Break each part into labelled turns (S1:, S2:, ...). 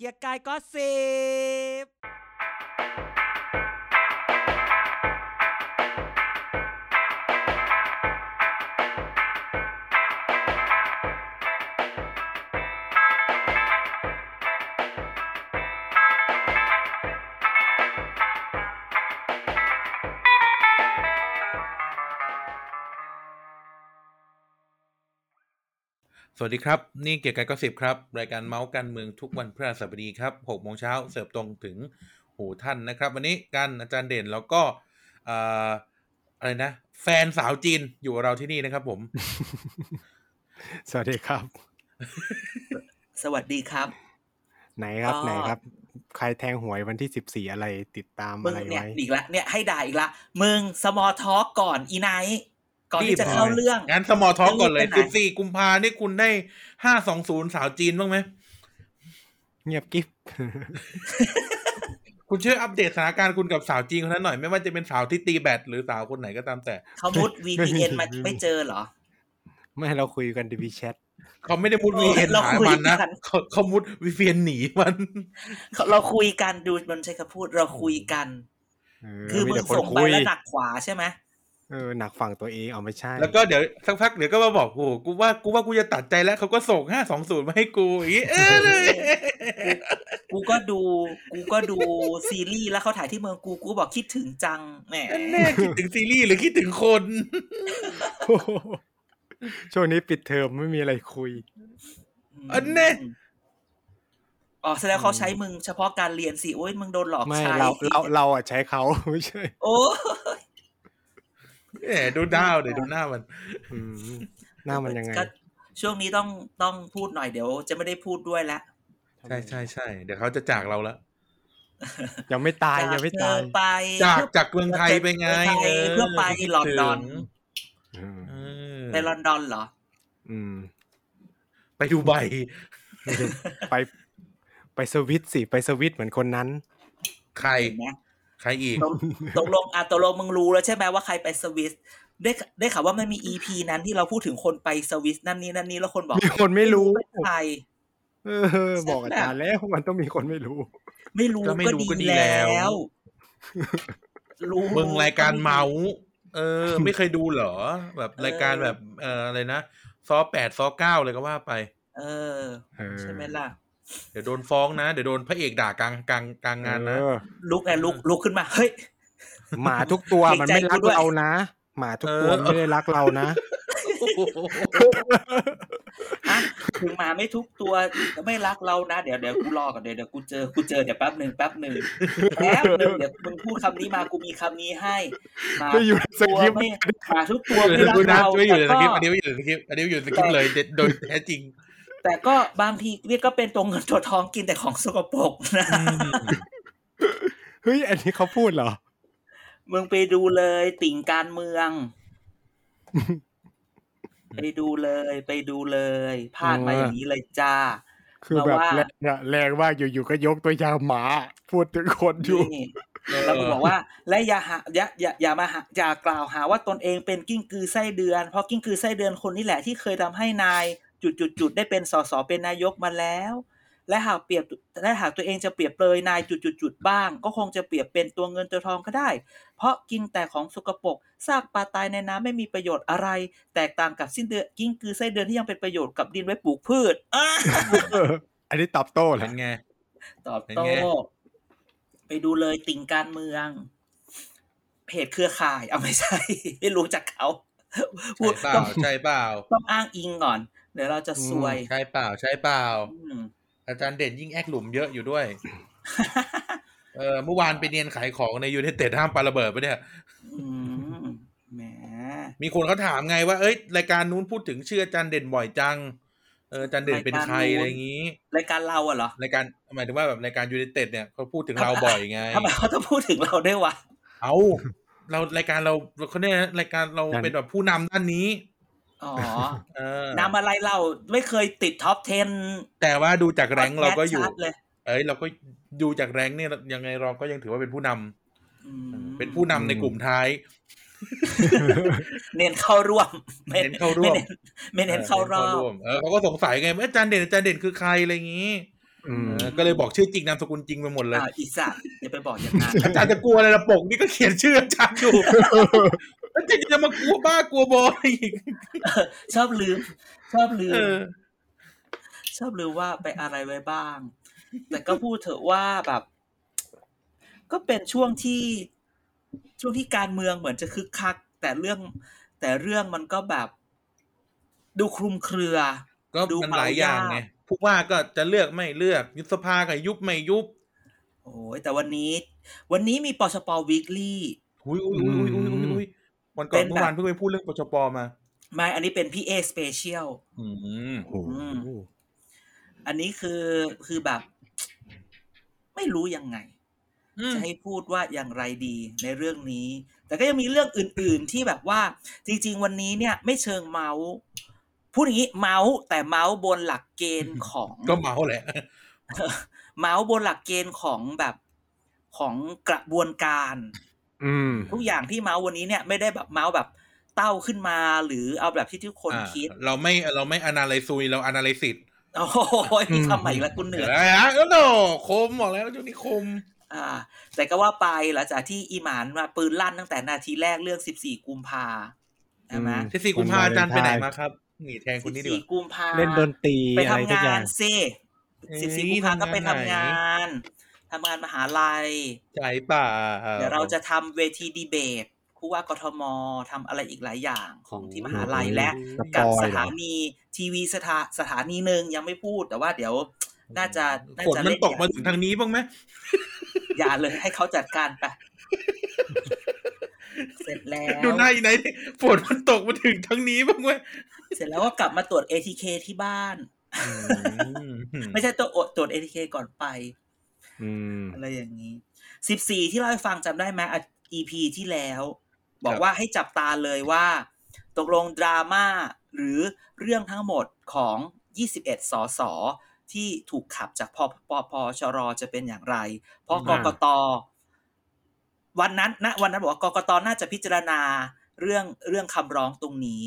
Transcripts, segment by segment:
S1: เกียร์กายก็สิบ
S2: สวัสดีครับ นี่เกียร์กายก็สิบครับ รายการเมาส์การเมืองทุกวันพฤหัสบดีครับหกโมงเช้าเสิร์ฟตรงถึงหูท่านนะครับ วันนี้กันอาจารย์เด่นแล้วก็เอ่ออะไรนะ แฟนสาวจีนอยู่กับเราที่นี่นะครับ ผม
S3: สวัสดีครับ
S4: สวัสดีครับ
S3: ไหนครับ
S4: ก็
S3: ไหนครับ ใครแทงหวยวันที่สิบสี่อะไรติดตาม
S4: มึ
S3: อะ
S4: ง
S3: ไร
S4: เนี่ย
S3: ไว้
S4: อีกละเนี่ยให้ด่าอีกละมึงสมอทอล์กก่อนอีไนท์ ก่อนที่จะ
S2: รีบ
S4: เข้าเรื่อง
S2: งั้นสมอท้องก่อนเลย
S4: จะรี
S2: สิ
S4: บบไปไหน
S2: สี่กุมภานี่คุณได้ห้าสองศูนย์สาวจีนบ้างไหม
S3: เงียบกิ๊บ
S2: คุณช่วยอัปเดตสถานการณ์คุณกับสาวจีนคนนั้นหน่อย ไม่ว่าจะเป็นสาวที่ตีแบดหรือสาวคนไหนก็ตามแต่
S4: เขามุด VPN มาไม่เจอเหรอ
S3: ไม่ให้เราคุยกันดีวีแชท
S2: เขาไม่ได้มุดวีเอ็น
S4: เรา
S2: หา
S4: คุย
S2: มันนะ
S4: กัน
S2: เขาเขามุดวีเอ็นหนีมัน
S4: เราคุยกันดูมันใช้คำพูดเราคุยกัน
S3: เออ
S4: คือ
S3: มี
S4: มึง
S3: แต่คน
S4: ส่งไป
S3: คุย
S4: แล้วหนักขวาใช่ไหม
S3: เออหนักฝั่งตัวเองเอาไม่ใช่
S2: แล้วก็เดี๋ยวสักพักเดี๋ยวก็มาบอกโอ้โหกูว่ากูว่ากูจะตัดใจแล้วเขาก็ส่งห้าสองศูนย์มาให้กูอย่างงี้เออเลย
S4: กูก็ดู กูก็ดูซีรีส์แล้วเขาถ่ายที่เมืองกูกูบอกคิดถึงจังแหม
S2: แน่คิดถึงซีรีส์หรือคิดถึงคน
S3: โอ้โหช่วงนี้ปิดเทอมไม่มีอะไรคุย
S2: อันแน่
S4: อ๋อแสดงเขาใช้มึงเฉพาะการเรียนสิโอ้ยมึงโดนหลอก
S3: ไม่
S4: ใช้
S3: เราเราเราอะใช้เขาไม่ใช่
S4: โอ้
S2: แหมดูหน้าเดี๋ยวดูหน้ามัน
S3: อืมหน้ามันยังไง
S4: ก็ช่วงนี้ต้องต้องพูดหน่อยเดี๋ยว จะไม่ได้พูดด้วยละ
S2: ใช่ใช่ใช่เดี๋ยวเขาจะจากเราแล้ว
S3: ยังไม่ตายยังไม่ตาย
S4: เธอไป
S2: จาก
S4: เพื่อ
S2: จากเมืองไทยไปไง
S4: เมืองไทยเพื่อไปลอนดอน
S3: อืม
S2: เออ
S4: ไปลอนดอนเหรอ
S3: อืม
S2: ไปดูใบ
S3: ไปไปสวิตสิไปสวิตเหมือนคนนั้น
S2: ใคร
S4: เห็นไหม
S2: ใครอีก
S4: ตกตกลงอะตกลงมึงรู้แล้วใช่ไหมว่าใครไปสวิสได้ได้ข่าวว่ามันมีอีพีนั้นที่เราพูดถึงคนไปสวิสนั่นนี่นั่นนี่แล้วคนบอก
S3: มีคนไม่รู้
S4: เป็นใคร
S3: เออ บอกอาจารย์แล้วมันต้องมีคนไม่รู้
S4: ไม่รู้
S2: ก็ไม่รู้ก็
S4: ก็
S2: ดี
S4: ดี
S2: แล้
S4: แล้ววรู้
S2: มึงรายการเมาส์เออ ไม่เคยดูเหรอ แบบ
S4: เออ
S2: รายการแบบเอออะไรนะซอแปดซอเก้าเลยก็ว่าไป
S4: เออ
S3: เออ
S4: ใช่ไหมล่ะ
S2: เดี๋ยวโดนฟ้องนะ เดี๋ยวโดนพระเอกด่ากลางกลางกลางงานนะ
S3: เออ
S4: ลุกไงลุกลุกขึ้นมา เฮ้ย
S3: หมาทุกตัว
S4: เกรง
S3: มัน
S4: ใจ
S3: ไม่รัก
S4: กูด้วย
S3: เรานะ หมาทุกตัว
S2: เออ
S3: ไม่ได้รักเรานะ
S4: ฮะถึงหมาไม่ทุกตัวไม่รักเรานะ เดี๋ยวเดี๋ยวกูรอก่อนเดี๋ยวเดี๋ยวกูเจอกูเจอเดี๋ยวแป๊บหนึ่งแป๊บหนึ่งแป๊บหนึ่งเดี๋ยวมึงพูดคำนี้มากูมีคำนี้ให้หมา
S3: ไม่อยู่ในส
S4: ตัว
S3: คริปต์
S4: ไม่หมาทุกตัว
S2: ไม่
S4: ไม่รัก
S2: ดูนะ
S4: เรา
S2: ไม่อยู่ในส
S4: แต่
S2: คริปต์
S4: ก็
S2: อันนี้ไม่อยู่ในสคริปต์อันนี้ไม่อยู่ในสคริปต์เลยโดยแท้จริง
S4: แต่ก็บางทีเรียกก็เป็นตัวเงินตัวทองกินแต่ของสกปรกนะ
S2: อืม
S3: เฮ้ยอันนี้เขาพูดเหรอ
S4: มึงไปดูเลยติ่งการเมือง ไปดูเลย ไปดูเลยพลาดมา
S3: เออ
S4: อ
S3: อ
S4: ย่างนี้เลยจ้า
S3: คือแบบ
S4: มาว่า
S3: แรงอะแรงว่ากอยู่ๆก็ยกตัวอย่างหมา พูดถึงคนอยู่
S4: นี่แล้วก็บอกว่า และอย่าหาอย่าอย่าอย่ามาหาอย่ากล่าวหาว่าตนเองเป็นกิ้งกือไส้เดือน เพราะกิ้งกือไส้เดือนคนนี้แหละที่เคยทำให้นาย จุดจุดจุดๆๆได้เป็นสสเป็นนายกมาแล้ว และหากเปรียบและหากตัวเองจะเปรียบเปรยนายจุดจุดจุดๆๆบ้าง ก็คงจะเปรียบเป็นตัวเงินตัวทองก็ได้ เพราะกินแต่ของสกปรกซากปลาตายในน้ำไม่มีประโยชน์อะไร แตกต่างกับสิ้นเดือนกิ้งกือไส้เดือนที่ยังเป็นประโยชน์กับดินไว้ปลูกพืชอะ
S3: เอออันนี้ตอบโต้เหร
S2: เป็
S3: อน
S2: ไง
S4: ตอบ
S2: เป็น
S4: โต้
S2: ไง
S4: ไปดูเลยติ่งการเมืองเพจเครือข่ายเอาไม่ใช่ ไม่รู้จักเขาพู
S2: ใช่
S4: ด
S2: เปล่า
S4: ต้อง
S2: ใช่เปล่า
S4: ต้องอ้างอิงก่อน เดี๋ยวเราจะซวย
S2: ใช่เปล่า ใช่เปล่า
S4: อืม
S2: อาจารย์เด่นยิ่งแอคหลุมเยอะอยู่ด้วย เออเมื่อวานไปเนียนขายของในยูเนเต็ดห้ามปาระเบิดไปะเนี่ย
S4: อืมแหม
S2: มีคนเขาถามไงว่า เอ้ย รายการนู้นพูดถึงชื่ออาจารย์เด่นบ่อยจัง เอออาจารย์เด่นเป็นใครอะไรอย่างนี้
S4: รายการเราอะเหรอ
S2: รายการหมายถึงว่าแบบรายการยูเนเต็ดเนี่ยเขาพูดถึงเราบ่อยไง
S4: ทำไมเขาต้องพูดถึงเราด้วยวะ
S2: เอาเรารายการเราเขาเนี่ยรายการเราเป็นแบบผู้นำด้านนี้
S4: อ๋อ
S2: เออ
S4: นำอะไรเราไม่เคยติด top 10
S2: แต่ว่าดูจาก rank เราก็อยู่
S4: ชัดเลย
S2: เอ้ยเราก็ดูจากแรงค์เนี่ยยังไงเราก็ยังถือว่าเป็นผู้นำ
S4: อืม
S2: เป็นผู้นำในกลุ่มท้าย
S4: เน้นเข้าร่วมไม่
S2: เน้นเข้าร่วม
S4: ไม่เน้นไม่เน้นเข้ารอบ
S2: เออเขาก็สงสัยไงว่าอาจารย์เด่นอาจารย์เด่นคือใครอะไรอย่างนี้
S3: อืม
S2: เออก็เลยบอกชื่อจริงนามสกุลจริงไปหมดเลย
S4: อ่าอีสัตว์อย่าไปบอกอย่างนั้น
S2: อาจารย์จะกลัวอะไรละปกนี่ก็เขียนชื่ออาจารย์อยู่ แล้วจะจะมากลัวบ้ากลัวบออะไรอีก
S4: ชอบลืม ชอบลื
S2: เอ
S4: ม
S2: อ
S4: ชอบลืมว่าไปอะไรไว้บ้าง แต่ก็พูดเถอะว่าแบบ ก็เป็นช่วงที่ช่วงที่การเมืองเหมือนจะคึกคัก แต่เรื่อง แต่เรื่องมันก็แบบ ดูคลุมเครือ
S2: ก็
S4: ดู
S2: มันหลายอย่างไง
S4: เมายาก
S2: ผู้ว่าก็จะเลือกไม่เลือก ยุบสภากับยุบไม่ยุบ
S4: โอ้ยแต่วันนี้ วันนี้มีปชปวีคลี่
S2: อุ้ยอุ้ยอุ้ยอุ้ยอุ้ยอุ้ยอุ้ย วันก่อ
S4: เป็นน
S2: เมื่อวาน
S4: แบบ
S2: เพิ่งไปพูดเรื่องปชปมา
S4: ไม่ อันนี้เป็นพี่เอสเปเชียล
S2: อืม
S3: โอ้โห
S4: อันนี้คือคือแบบ ไม่รู้ยังไง
S2: อืม
S4: จะให้พูดว่าอย่างไรดีในเรื่องนี้ แต่ก็ยังมีเรื่องอื่น ๆ ที่แบบว่า จริง ๆ วันนี้เนี่ย ไม่เชิงเมาส์พูดอย่างนี้เมาส์แต่เมาส์บนหลักเกณฑ์ของ
S2: ก็เมาแหละ
S4: เมาส์บนหลักเกณฑ์ของแบบของกระบวนการ
S3: อืม
S4: ทุกอย่างที่เมาส์วันนี้เนี่ยไม่ได้แบบเมาส์แบบเต้าขึ้นมาหรือเอาแบบที่ทุกคน
S2: อ่า
S4: คิด
S2: เราไม่เราไม่ analyze เรา analyze
S4: โอ้โหมีคำใหม่อีกแล้วคุณเหนื
S2: เห็
S4: อ
S2: นไหมฮะก็โดคมบอกแล้วช่วงนี้คม
S4: อ่า แต่ก็ว่าไปหลังจากที่อีหมานมาปืนลั่นตั้งแต่นาทีแรกเรื่อง14กุมภาใช่ไหม
S3: อืม
S2: ที่สี่กุมภาอาจารย์ไปไหนมาครับนี่แทนคนนี้ดีกว่า
S4: 14กุมภา
S3: เล่นดนตรี
S4: ไป
S3: อะไร
S4: ทำ
S3: ทุกองาย่านง
S4: ซิ
S2: เอ้ย
S4: 14กุมภาก็ไปทำ
S2: ทำงางา
S4: นน ทำงานมหาลัย
S2: ใจป่า
S4: เดี๋ยวเราจะทำเวทีดีเบตผู้ว่ากทมทำอะไรอีกหลายอย่างของที่มหาลัยและ
S3: สป
S4: กับ
S3: อย
S4: ส
S3: เหรอ
S4: ถานีทีวีสถาสถานีหนึ่งยังไม่พูดแต่ว่าเดี๋ยวน่าจะน่า
S2: ฝน
S4: จะ
S2: มัน
S4: เล่น
S2: ตกมาถึงทางนี้บ้างไหม
S4: อย่าเลยให้เขาจัดการไปเสร็จแล้ว
S2: ดูหน้าอีไหนดิฝนมันตกมาถึงทางนี้บ้างไหม
S4: เสร็จแล้วก็กลับมาตรวจ ATK ที่บ้าน
S2: อืม
S4: ไม่ใช่ตัวอดตรวจ ATK ก่อนไป
S3: อืม
S4: อะไรอย่างนี้สิบสี่ที่เล่าให้ฟังจำได้ไหมอะ EP ที่แล้ว บอกว่าให้จับตาเลยว่า ตกลงดราม่าหรือเรื่องทั้งหมดของ 21 สสที่ถูกขับจากพปพชรจะเป็นอย่างไร เพราะก
S3: อ่า
S4: กตวันนั้นนะวันนั้นบอกว่ากกตน่าจะพิจารณาเรื่องเรื่องคำร้องตรงนี้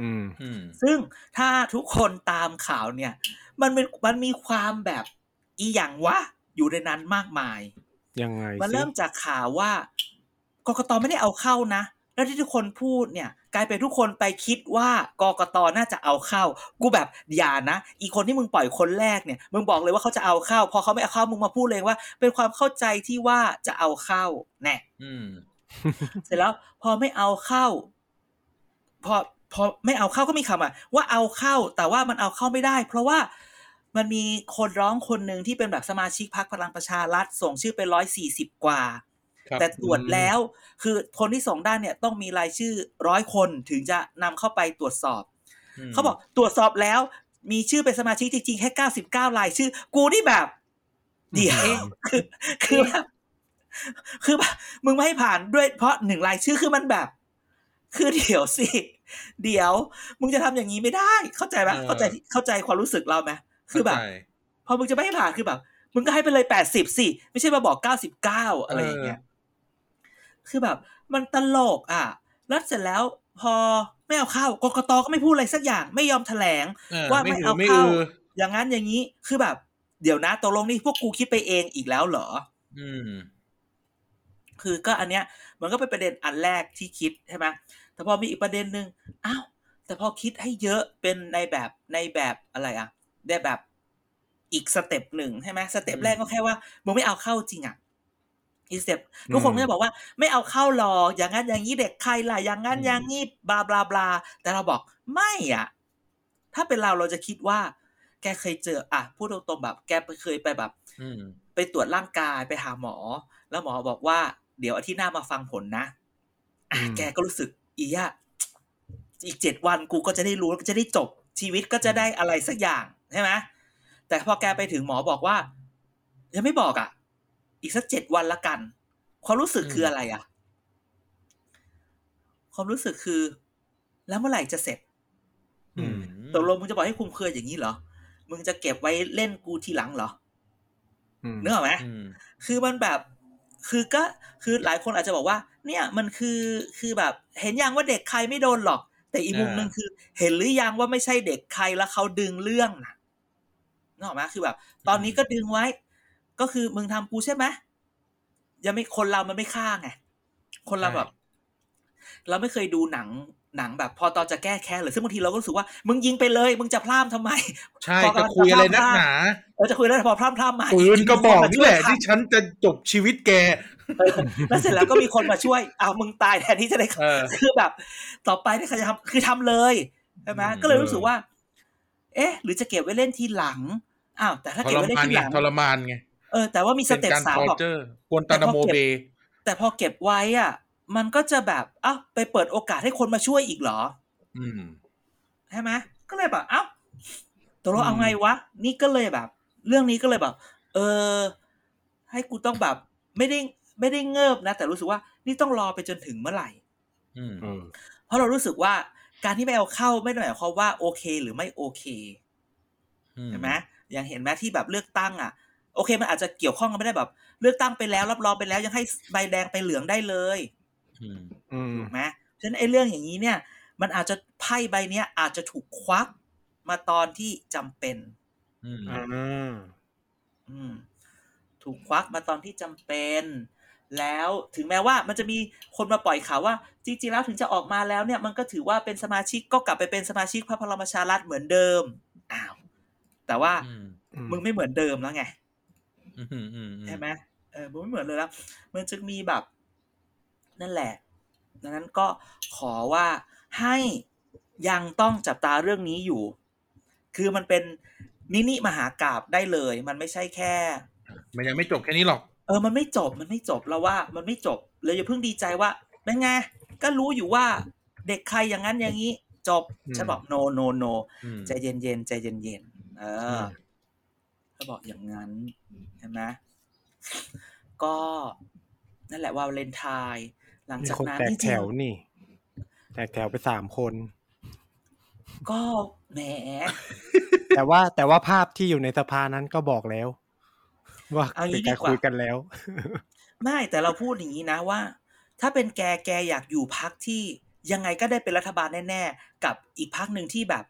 S3: อืม
S2: อืม
S4: ซึ่งถ้าทุกคนตามข่าวเนี่ย มันเป็นมันมีความแบบอีหยังวะ อยู่ในนั้นมากมาย
S3: ยังไง
S4: มัน
S3: สิ
S4: เริ่มจากข่าวว่ากกตไม่ได้เอาเข้านะ แล้วที่ทุกคนพูดเนี่ย กลายเป็นทุกคนไปคิดว่ากกตน่าจะเอาเข้า กูแบบอย่านะ อีคนที่มึงปล่อยคนแรกเนี่ย มึงบอกเลยว่าเขาจะเอาเข้า พอเขาไม่เอาเข้ามึงมาพูดเลยว่า เป็นความเข้าใจที่ว่าจะเอาเข้า แน่
S2: อืม
S4: เสร็จแล้วพอไม่เอาเข้า พอพอไม่เอาเข้าก็มีคำอะว่าเอาเข้า แต่ว่ามันเอาเข้าไม่ได้ เพราะว่า มันมีคนร้องคนหนึ่งที่เป็นแบบสมาชิกพรรคพลังประชารัฐส่งชื่อไปร้อยสี่สิบกว่า
S2: ครับ
S4: แต่ตรวจแล้วคือคนที่ส่งได้เนี่ยต้องมีรายชื่อร้อยคนถึงจะนำเข้าไปตรวจสอบ
S2: ม
S4: เขาบอกตรวจสอบแล้ว มีชื่อเป็นสมาชิกจริงๆแค่เก้าสิบเก้ารายชื่อ กูนี่แบบ เดี๋ยวคือคือแบบคือแบบมึงไม่ให้ผ่านด้วยเพราะหนึ่งรายชื่อคือมันแบบ คือเดี๋ยวสิ เดี๋ยว มึงจะทำอย่างนี้ไม่ได้ เข้าใจไหม
S2: เออ
S4: เข้าใจเข้าใจความรู้สึกเราไหม คือแบบ
S2: เข้าใจ
S4: พอมึงจะไม่ให้ผ่านคือแบบ มึงก็ให้ไปเลยแปดสิบสิ ไม่ใช่มาบอกเก้าสิบเก้าอะไรอย่างเงี้ย คือแบบ มันตลกอะ แล้วเสร็จแล้วพอไม่เอาเข้ากกตก็ไม่พูดอะไรสักอย่าง ไม่ยอมแถลง
S2: เออ
S4: ว่าไม่
S2: หื
S4: เอา
S2: ไม่
S4: เข้า
S2: อือ
S4: อย่างนั้นอย่างนี้ คือแบบ เดี๋ยวนะตกลงนี่พวกกูคิดไปเองอีกแล้วเหรอ
S2: อืม
S4: คือก็อันเนี้ย มันก็เป็นประเด็นอันแรกที่คิดใช่ไหมแต่พอมีอีกประเด็นหนึ่งอ้าวแต่พอคิดให้เยอะเป็นในแบบในแบบอะไรอะ ได้แบบอีก step หนึ่งใช่ไหม step แรกก็แค่ว่ามึงไม่เอาเข้าจริงอะอีก step ทุกคนก็จะบอกว่าไม่เอาเข้าหรอกอย่างนั้นอย่างนี้เด็กใครล่ะอย่างนั้น
S2: อืม
S4: อย่างนี้บลาบลาบลาแต่เราบอกไม่อะ ถ้าเป็นเราเราจะคิดว่า แกเคยเจอ อะพูดตรงๆแบบ แกเคยไปแบบ
S2: อืม
S4: ไปตรวจร่างกายไปหาหมอ แล้วหมอบอกว่า เดี๋ยวอาทิตย์หน้ามาฟังผลนะอะ
S3: อืม
S4: แกก็รู้สึกอีอะอีกเจ็ดวันกูก็จะได้รู้ก็จะได้จบชีวิตก็จะได้อะไรสักอย่าง ใช่ไหมแต่พอแกไปถึงหมอบอกว่ายังไม่บอกอะ อีกสักเจ็ดวันละกัน ความรู้สึกคืออะไรอะ ความรู้สึกคือ แล้วเมื่อไหร่จะเสร็จ
S2: อืม
S4: ตกลงมึงจะบอกให้คุมเครืออย่างนี้เหรอ มึงจะเก็บไว้เล่นกูทีหลังเหรอ
S3: อืม
S4: เนื้ออกไหม
S2: อืม
S4: คือมันแบบ คือก็ คือหลายคนอาจจะบอกว่า เนี่ย มันคือ คือแบบ เห็นยังว่าเด็กใครไม่โดนหรอก แต่อีกมุมหนึ่งคือ เห็นหรือยังว่าไม่ใช่เด็กใครแล้วเขาดึงเรื่องนะ นึกออกไหมคือแบบ ตอนนี้ก็ดึงไว้ ก็คือมึงทำกูใช่ไหมยังไม่คนเรามันไม่ฆ่าไงคนเราแบบ เราไม่เคยดูหนังหนังแบบพอตอนจะแก้แค้นหรือซึ่งบางทีเราก็รู้สึกว่า มึงยิงไปเลย มึงจะพลามทำไม
S2: ใช่
S4: พอ
S2: จะคุยอะไรนักหนา
S4: เออจะคุยแล้วพอพลามพลามมา
S2: ปืนกระบอกนี่แหละที่ฉันจะจบชีวิตแก
S4: เออแล้วเสร็จแล้วก็มีคนมาช่วยอ้าวมึงตายแทนที่จะได้
S2: เออ
S4: คือแบบ ต่อไปเนี่ยใครจะทำคือทำเลยใช่ไหม
S2: อืม
S4: ก็เลยรู้สึกว่า เอ๊ะ หรือจะเก็บไว้เล่นทีหลัง อ้าวแต่ถ้า
S2: ท
S4: เก็บ
S2: ร
S4: ไว้เล่น
S2: มาน
S4: ที
S2: ไง
S4: หลัง
S2: ทรมานไง
S4: เออแต่ว่ามีส
S2: เป็น
S4: เต็ป
S2: การ
S4: สาม
S2: ทอ
S4: บอก
S2: เจอร์กวนตานาโมเบ
S4: แต่พอเก็บไว้อะ มันก็จะแบบเอ้าไปเปิดโอกาสให้คนมาช่วยอีกเหรอ
S2: อืม
S4: ใช่ไหมก็เลยแบบเอ้าตกลงเอา
S2: อืม
S4: ไงวะ นี่ก็เลยแบบ เรื่องนี้ก็เลยแบบ เออ ให้กูต้องแบบ ไม่ได้ไม่ได้เงิบนะ แต่รู้สึกว่านี่ต้องรอไปจนถึงเมื่อไหร่
S2: อืม
S3: เออ
S4: เพราะเรารู้สึกว่าการที่ไม่เอาเข้าไม่ได้หมายความว่าโอเค หรือไม่โอเค
S2: อืม
S4: เห็นไหม อย่างเห็นไหมที่แบบเลือกตั้งอะโอเค มันอาจจะเกี่ยวข้องกันไม่ได้แบบ เลือกตั้งไปแล้ว รับรองไปแล้วยังให้ใบแดงไปเหลืองได้เลย
S2: อืม
S3: อืม
S4: ถูกไหมฉะนั้นไอ้เรื่องอย่างนี้เนี่ย มันอาจจะไพ่ใบเนี้ย อาจจะถูกควักมาตอนที่จำเป็น
S2: อืม
S3: อ่า
S4: อืมถูกควักมาตอนที่จำเป็น แล้วถึงแม้ว่ามันจะมีคนมาปล่อยข่าวว่า จริงๆแล้วถึงจะออกมาแล้วเนี่ย มันก็ถือว่าเป็นสมาชิกก็กลับไปเป็นสมาชิกพรรคพลังประชารัฐเหมือนเดิมอ้าว แต่ว่า
S2: อืม
S4: มึงไม่เหมือนเดิมแล้วไง
S2: อืมอืมอืม
S4: ใช่ไหมเออมันไม่เหมือนเลยแล้วมันจะมีแบบ นั่นแหละ ดังนั้นก็ขอว่าให้ยังต้องจับตาเรื่องนี้อยู่ คือมันเป็นมินิมหากราบได้เลย มันไม่ใช่แค่
S2: มันยังไม่จบแค่นี้หรอก
S4: เออ มันไม่จบ มันไม่จบแล้วว่า มันไม่จบเลยอย่าเพิ่งดีใจว่าเป็นไง ก็รู้อยู่ว่าเด็กใครอย่างนั้นอย่างนี้ จบฉันบอก no no no
S2: อืม
S4: ใจเย็นเย็นๆใจเย็นเย็นๆ เออเขาบอกอย่างนั้นเห็นไหมก็นั่นแหละว่าเลนไทน์หลัง
S3: มี
S4: จาก
S3: คน
S4: นั้น
S3: แตก
S4: จริ
S3: แถ
S4: ง
S3: วนี่ แตกแถวไปสามคน
S4: ๆก็แหม
S3: แต่ว่าแต่ว่าภาพที่อยู่ในสภานั้นก็บอกแล้ว ว่า
S4: เอางี้
S3: เป็นการ
S4: ดีกว่า
S3: คุยกันแล้ว
S4: ไม่แต่เราพูดอย่างนี้นะว่า ถ้าเป็นแกแกอยากอยู่พักที่ยังไงก็ได้เป็นรัฐบาลแน่ ๆ กับอีกพักหนึ่งที่แบบ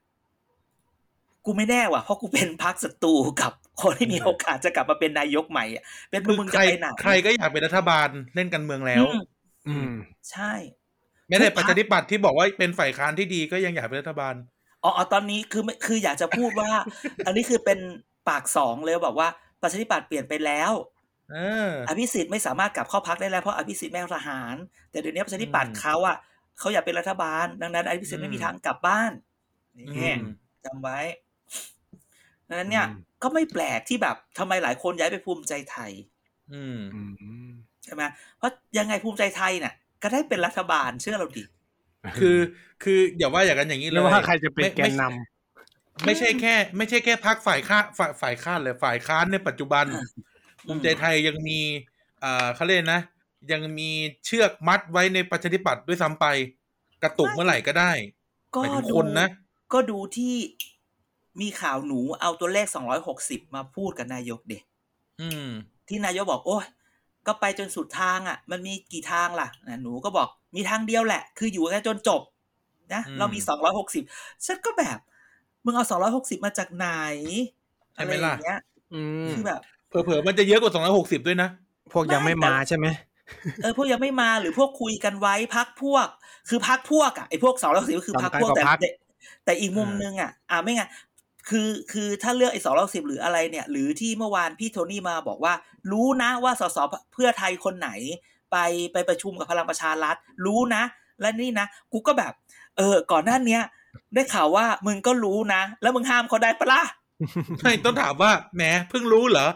S4: กูไม่แน่ว่ะเพราะกูเป็นพักศัตรูกับคนที่มีโอกาสจะกลับมาเป็นนายกใหม่อะเป็น
S2: คือ
S4: มึง
S2: ใค
S4: จะ
S2: ร
S4: ไปไหน
S2: ใครก็อยากเป็นรัฐบาลเล่นการเมืองแล้ว
S4: อืม
S3: อืม
S4: ใช่
S2: ไม่ได้
S4: ทุกพร
S2: ป
S4: รค
S2: ระชาธิปัตย์ที่บอกว่าเป็นฝ่ายค้านที่ดีก็ยังอยากเป็นรัฐบาล
S4: อ๋ออ๋อตอนนี้คือไม่คืออยากจะพูดว่า อันนี้คือเป็นปากสองเลยบอกว่าประชาธิปัตย์เปลี่ยนไปแล้ว
S2: เออ
S4: อภิสิทธิ์ไม่สามารถกลับเข้าพักได้แล้วเพราะอภิสิทธิ์แม่งทหาร แต่เดี๋ยวนี้ประชาธิปัตย์
S2: อืม
S4: เขาอะเขาอยากเป็นรัฐบาล ดังนั้นอภิสิทธิ์ไม่มี
S2: อืม
S4: ทางกลับบ้าน
S2: อื
S4: นี่
S2: ม
S4: จำไว้ดัง นั้นเนี่ย
S3: อืม
S4: ก็ไม่แปลกที่แบบทำไมหลายคนย้ายไปภูมิใจไทย
S2: อืม
S3: อืม
S4: ใช่ไหมเพราะยังไงภูมิใจไทยเนี่ยก็ได้เป็นรัฐบาลเชื่อเราดิ
S2: คือคืออย่าว่าอย่างนั้นอย่างนี้เล
S3: แล้ว
S2: ย
S3: ว่าใครจะเป็น
S2: ไม่
S3: แกนนำ
S2: ไม่ใช่แค่ ไม่ใช่แค่พักฝ่ายค้าฝ่ายฝ่ายค้านเลยฝ่ายค้านในปัจจุบันภูมิใจไทยยังมีอ่าเขาเรียกนะยังมีเชือกมัดไว้ในประชาธิปัตย์ด้วยซ้ำไป กระตุกเมื่อไหร่ก็ได้
S4: ก็
S2: หมายถึง
S4: ดู
S2: คนนะ
S4: ก็ดูที่ มีข่าวหนูเอาตัวเลข260มาพูดกับนายกเด็ก
S2: อืม
S4: ที่นายกบอกโอ้ยก็ไปจนสุดทางอะ มันมีกี่ทางล่ะนะหนูก็บอกมีทางเดียวแหละ คืออยู่กันจนจบ นะ
S2: อืม
S4: เรามี260ฉันก็แบบ มึงเอา260มาจากไหน
S2: ใช่
S4: อะไร
S2: ไหม
S4: อ
S2: ล่ะ
S4: ย่างเงี้ย
S3: อืม
S4: คือแบบ
S2: เผลอๆมันจะเยอะกว่าสองร้อยหกสิบด้วยนะ
S3: พวกยังไม่
S4: ไม่แต่
S3: มาใช่ไหม
S4: เออพวกยังไม่มาหรือพวกคุยกันไว้พักพวก คือพักพวกอะไอ้พวกสองร้อยสิบก็คือพักพวกแต่แต่แต่อีกมุมนึงอะอ่าไม่ไงน คือคือถ้าเลือกไอ้สองร้อยสิบหรืออะไรเนี่ย หรือที่เมื่อวานพี่โทนี่มาบอกว่า รู้นะว่าสสเพื่อไทยคนไหน ไปไปประชุมกับพลังประชารัฐ รู้นะ และนี่นะ กูก็แบบ เออ ก่อนหน้าเนี้ย ได้ข่าวว่ามึงก็รู้นะ แล้วมึงห้ามเขาได้ปะล่ะ
S2: ไม่ต้องถามว่าแหมเพิ่งรู้เหรอ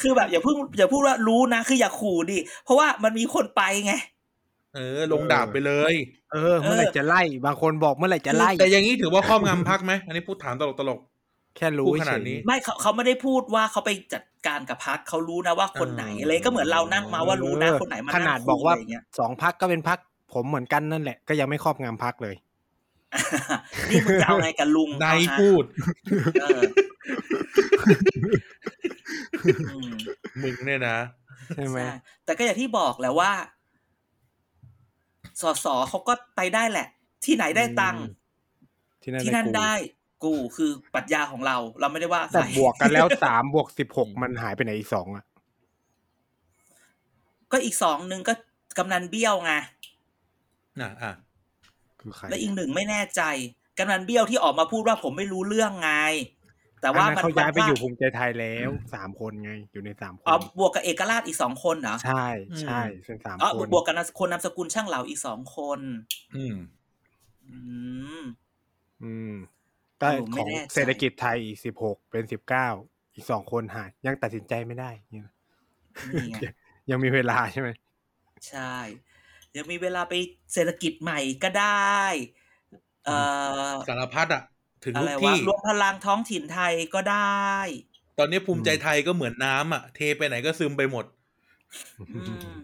S4: คือแบบอย่าเพิ่งอย่าพูดว่ารู้นะ คืออย่าขู่ดิ เพราะว่ามันมีคนไปไง
S2: เออ ลงดาบไปเลย
S3: เออ เมื่อไหร่จะไล่ บางคนบอกเมื่อไหร่จะไล่
S2: แต่อย่างนี้ถือว่าครอบงำพักไหม อันนี้พูดถามตลกตลก
S3: แค่รู้
S2: พูดขนาด
S3: เฉย
S2: นี้
S4: ไม่เขาเขาไม่ได้พูดว่าเขาไปจัดการกับพักเขารู้นะว่าคนไหน
S2: เอออ
S4: อะไรก็เหมือนเรานั่งมาว่ารู้นะคนไหนมา
S3: ข
S4: นั่ง
S3: นาด
S4: คุย
S3: บอกว่าะ
S4: ไรเงี้ย
S3: สองพักก็เป็นพักผมเหมือนกันนั่นแหละ ก็ยังไม่ครอบงำพักเลย
S4: นี่มึงจะเอาไงกับลุง
S2: นาย
S4: เอาฮะ
S2: พูด
S4: เอออืม
S2: มึงเนี่ยนะ
S3: ใช่ไหม
S4: ใช่แต่ก็อย่างที่บอกแหละว่า สสเขาก็ไปได้แหละ ที่ไหนได้ตังค์
S3: ที่นั่น
S4: ที่นั่น
S3: กู
S4: ได้ กูคือปรัชญาของเรา เราไม่ได้ว่าใค
S3: แต่
S4: ร
S3: บวกกันแล้วสามบวกสิบหกมันหายไปไหนอีกสองอะ
S4: ก็อีกสองหนึ่งก็กำนันเบี้ยวไง
S2: อะอะ
S3: คือใคร
S4: และอีกหนึ่งไม่แน่ใจกำนันเบี้ยวที่ออกมาพูดว่าผมไม่รู้เรื่องไง แต่ว่า
S3: อันนั้น
S4: มัน
S3: เขาย้ายไป
S4: มันว่
S3: อยู่ภูมิใจไทยแล้วสามคนไงอยู่ในสามคน
S4: อ๋อบวกกับเอกราชอีกสองคนเหรอ
S3: ใช่ใช่เป็นสาม
S4: อ๋อ
S3: คน
S4: บวกกับนามคนนามสกุลช่างเหลาอีกสองคน
S2: อืม
S4: อืม
S3: อืมก็
S4: ผม
S3: ข
S4: ไม่
S3: อง
S4: แน่ใจ
S3: เศรษฐกิจไทยอีกสิบหกเป็นสิบเก้าอีกสองคนหายยังตัดสินใจไม่ได้เนี่ย
S4: นี่ไง
S3: ยังมีเวลาใช่ไหม
S4: ใช่ ยังมีเวลาไปเศรษฐกิจใหม่ก็ได้ เอ่อ
S2: สารพัดอะ ถึง
S4: อะ
S2: ทุ
S4: ไร
S2: ก
S4: วะ
S2: ที่
S4: รวมพลังท้องถิ่นไทยก็ได้
S2: ตอนนี้ภูมิใจไทยก็เหมือนน้ำอะ เทไปไหนก็ซึมไปหมด
S4: อืม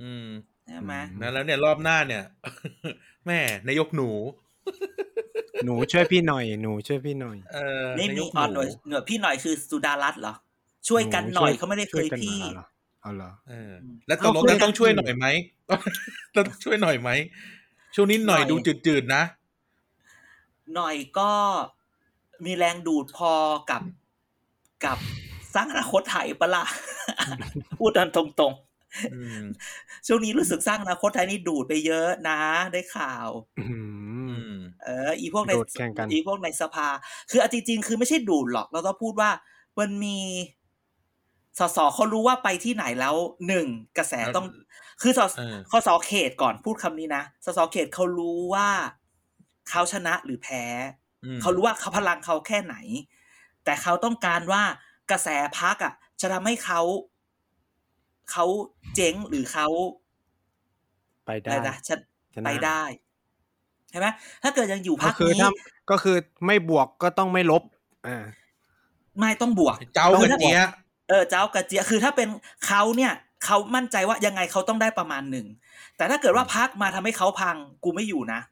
S2: อืม
S4: ใช่ไหม
S2: นะแล้วเนี่ยรอบหน้าเนี่ย แม่นายกหนู
S3: หนูช่วยพี่หน่อย หนูช่วยพี่หน่อย
S2: เออ
S4: นี่
S2: นาย
S4: มี
S2: ก
S4: อ๋อ
S2: ห
S4: ห
S2: นู
S4: น่วยหน่วยพี่หน่อยคือสุดารัตน์เหรอ ช่วยกันหน่อยเขาไม่ได้เคย
S3: ช่วกัน
S4: พี่
S3: มาเหรอเอาเหรอ
S2: เออ แล้วตกลง
S3: เอาช่วย
S2: แล้วต้องช่วยหน่อยไหมต้องช่วยหน่อยไหมช่วงนี้หน่อย
S4: หน่อย
S2: ดูจืดๆนะ
S4: หน่อยก็มีแรงดูดพอกับกับสร้างอนาคตไทยปะล่ะพูดกันตรง
S2: อืม
S4: ๆช่วงนี้รู้สึกสร้างอนาคตไทยนี่ดูดไปเยอะนะ ได้ข่าว
S3: อื
S2: อื
S3: ม
S2: ม
S4: เออ อีพวกใน
S3: ดูดแข่งกัน
S4: อีพวกในสภา คือเอาจริงๆ คือไม่ใช่ดูดหรอก เราต้องพูดว่ามันมีสสเขารู้ว่าไปที่ไหนแล้วหนึ่งกระแสต้อง คือสส
S2: เออ
S4: ข้อสอเขตก่อนพูดคำนี้นะสสเขตเขารู้ว่า เขาชนะหรือแพ้
S2: อืม
S4: เขารู้ว่าเขาพลังเขาแค่ไหน แต่เขาต้องการว่ากระแสพักอะ จะทำให้เขาเขาเจ๊งหรือเขา
S3: ไป
S4: อะ
S3: ได้
S4: ไรนะชะ
S3: ชนะ
S4: ไปได้ใช่ไหมถ้าเกิดยังอยู่
S3: ก็
S4: พัก
S3: คือ
S4: นี้
S3: ถ้าก็คือไม่บวกก็ต้องไม่ลบอ่า
S4: ไม่ต้องบวก
S2: เจ้า
S4: คื
S2: ก
S4: อ
S2: ระ
S4: ถ้า
S2: เจี๊ยะ
S4: เออเจ้ากระเจียคือถ้าเป็นเขาเนี่ยเขามั่นใจว่ายังไงเขาต้องได้ประมาณหนึ่งแต่ถ้าเกิดว่าพักมาทำให้เขาพัง กูไม่อยู่นะ
S3: อืม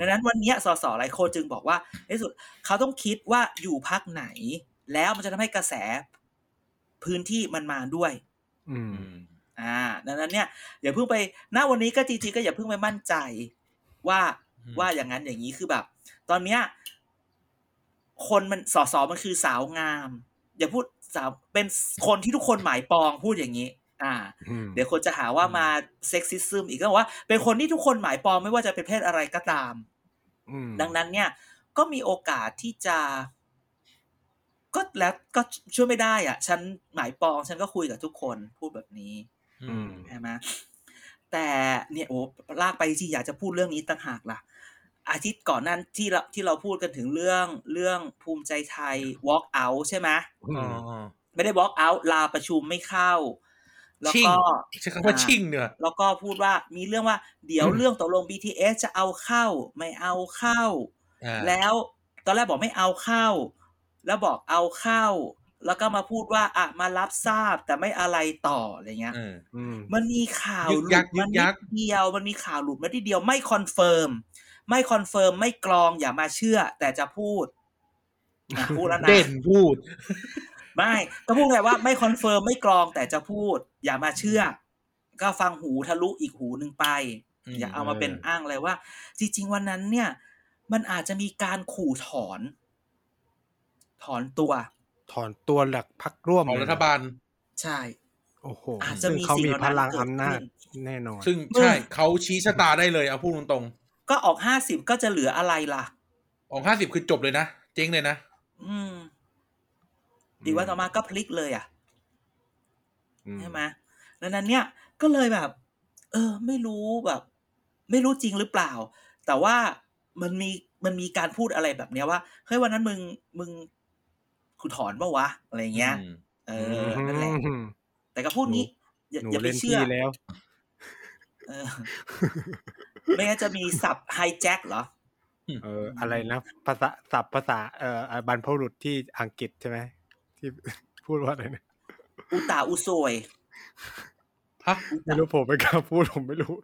S4: ดังนั้นวันเนี้ยสสหลายคนจึงบอกว่าในที่สุดเขาต้องคิดว่าอยู่พักไหน แล้วมันจะทำให้กระแสพื้นที่มันมาด้วย
S3: อืม
S2: อืม
S4: อ่า ดังนั้นเนี่ยอย่าเพิ่งไปณวันนี้ก็จริงๆก็อย่าเพิ่งไปมั่นใจ ว่า
S2: อืม
S4: ว่าอย่างนั้นอย่างนี้คือแบบ ตอนเนี้ย คนมันสอสอมันคือสาวงาม อย่าพูดสาวเป็นคนที่ทุกคนหมายปองพูดอย่างนี้ อ่า
S3: อืม
S4: เดี๋ยวคนจะหาว่ามาเซ็กซิซึมอีกก็บอกว่า เป็นคนที่ทุกคนหมายปองไม่ว่าจะเป็นเพศอะไรก็ตาม
S3: อืม
S4: ดังนั้นเนี่ย ก็มีโอกาสที่จะ ก็แล้วก็ช่วยไม่ได้อะ ฉันหมายปอง ฉันก็คุยกับทุกคนพูดแบบนี้
S2: อืม
S4: ใช่ไหมแต่เนี่ยโอ้ลากไปที่อยากจะพูดเรื่องนี้ต่างหากล่ะ อาทิตย์ก่อนนั้นที่เราที่เราพูดกันถึงเรื่องเรื่องภูมิใจไทย walk out ใช่ไหม
S3: อื
S2: อ๋อ
S3: ม
S2: อ๋อ
S4: ไม่ได้ walk out ลาประชุมไม่เข้า แล้ว
S2: ชิ่ง
S4: ก็
S2: ใช้คำว่าชิ่งเนี่ย
S4: แล้วก็พูดว่ามีเรื่องว่าเดี๋ยวเรื่องตกลง BTS จะเอาเข้า ไม่เอาเข้า
S2: อ่า
S4: แล้วตอนแรกบอกไม่เอาเข้า แล้วบอกเอาเข้า แล้วก็มาพูดว่า อะมารับทราบแต่ไม่อะไรต่ออะไรเงี้ย
S2: เออ
S3: อืม
S4: มันมีข่าว
S2: ยึ
S4: ห
S2: ก
S4: ลุ
S2: ยั
S4: ด
S2: ก
S4: มา
S2: ยึกยั
S4: นิ
S2: ก
S4: ดเดียวมันมีข่าวหลุดมานิดเดียวไม่คอนเฟิร์มไม่คอนเฟิร์มไม่กรองอย่ามาเชื่อ แต่จะพูดอะพูดแล้วนะ
S2: เด่นพูด
S4: ไม่ก็พูดไงว่าไม่คอนเฟิร์มไม่กรองแต่จะพูด อย่ามาเชื่อ ก็ฟังหูทะลุอีกหูหนึ่งไป
S2: อืม
S4: อย่าเอามาเป็นอ้างเลยว่า จริง ๆ วันนั้นเนี่ย มันอาจจะมีการขู่ถอน ถอนตัว
S3: ถอนตัวหลักพักร่วม
S2: ของ
S3: เลย
S2: รัฐบาล
S4: ใช่
S3: โอ้โห
S4: อาจจะ
S3: ซึ่ง
S4: มี
S3: เขา
S4: สิ่ง
S3: มี
S4: เหล่านั้น
S3: พลัง
S4: เกิด
S3: อำนาจ
S4: ขึ้น
S3: แน่นอน
S2: ซึ่ง
S4: มึง
S2: ใช่เขาชี้ชะตาได้เลยเอาพูดตรง
S4: ก็ออกห้าสิบก็จะเหลืออะไรล่ะ
S2: ๆออกห้าสิบคือจบเลยนะ เจ๊งเลยนะ
S4: อืม อีกวันต่อมาก็พลิกเลยอะ
S3: อืม
S4: ใช่ไหมดังนั้นเนี่ยก็เลยแบบ เออ ไม่รู้แบบ ไม่รู้จริงหรือเปล่า แต่ว่ามันมีมันมีการพูดอะไรแบบเนี้ยว่าเฮ้ยวันนั้นมึงมึงกูถอนปะวะอะไรเงี้ย
S2: อืม
S4: เออนั่นแหละ
S3: อืม
S4: แต่ก็พูดงี้อย่า
S3: หนู
S4: อย่าไป
S3: เล่น
S4: เชื่
S3: ที่
S4: อ
S3: แล้ว
S4: เออไม่งั้นจะมีสับไฮแจ็คเหรอ
S3: เอออะไรนะภาษาศัพท์ภาษาเอ่อบรรพบุรุษที่อังกฤษใช่ไหม ที่พูดว่าอะไรนะ
S4: อุตาอุโซย
S2: ฮะ
S3: ไม่รู้ผมไม่กล้าพูดผมไม่รู้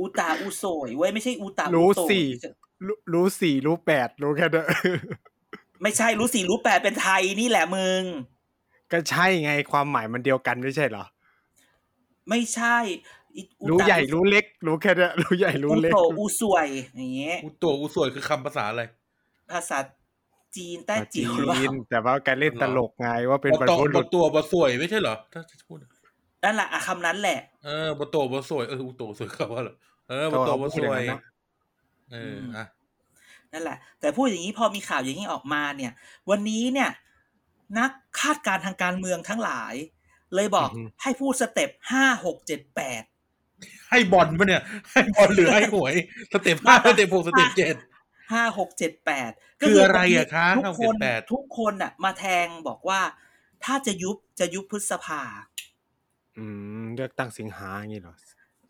S4: อุตาอุโซยเว้ยไม่ใช่อุตา
S3: รู้
S4: อุโซย
S3: สี่รู้รู้สี่รู้แปดรู้แค่นั้น
S4: ไม่ใช่รู้สี่รู้แปดเป็นไทยนี่แหละมึง
S3: ก็ใช่ไงความหมายมันเดียวกันไม่ใช่เหรอ
S4: ไม่ใช่อิอุ
S3: รู้
S4: ตา
S3: ใหญ่รู้เล็ก รู้แค่นั้นรู้ใหญ่รู้
S4: อุ
S3: เล็ก
S4: โตอุสวยอย่างเงี้ย
S2: อุตัวอุสวยคือคำภาษาอะไร
S4: ภาษา จีนแต้จิ๋วหรือเปล่า
S3: จีนแต่ว่าการเล่นตลกไงว่าเป็น
S2: บ
S3: บรร
S2: ตอ
S3: พบุ
S2: บ
S3: รุษ
S2: ตัวบสวยไม่ใช่เหรอถ้าจะพูด
S4: นั่นแหละอะคำนั้นแหละ
S2: เออบตัวบสวยเอออุโตสวยเขาว่าเหรอเออบตัวบสวยเอออะ
S4: นั่นแหละ แต่พูดอย่างนี้พอมีข่าวอย่างนี้ออกมาเนี่ย วันนี้เนี่ย นักคาดการณ์ทางการเมืองทั้งหลาย เลยบอกให้พูดสเต็ปห้าหกเจ็ดแปด
S2: ให้บอลปะเนี่ย ให้บอลหรือให้หวย step ห้า step หก step เจ็ด
S4: ห้าหกเจ็ดแปด
S2: คืออะไรอะคะ
S4: ทุกคน
S2: 5-6-7-8
S4: ทุกคนอะมาแทงบอกว่า ถ้าจะยุบจะยุบพฤษภา
S3: อืมเลือกตั้งสิงหาอย่างนี้เหรอ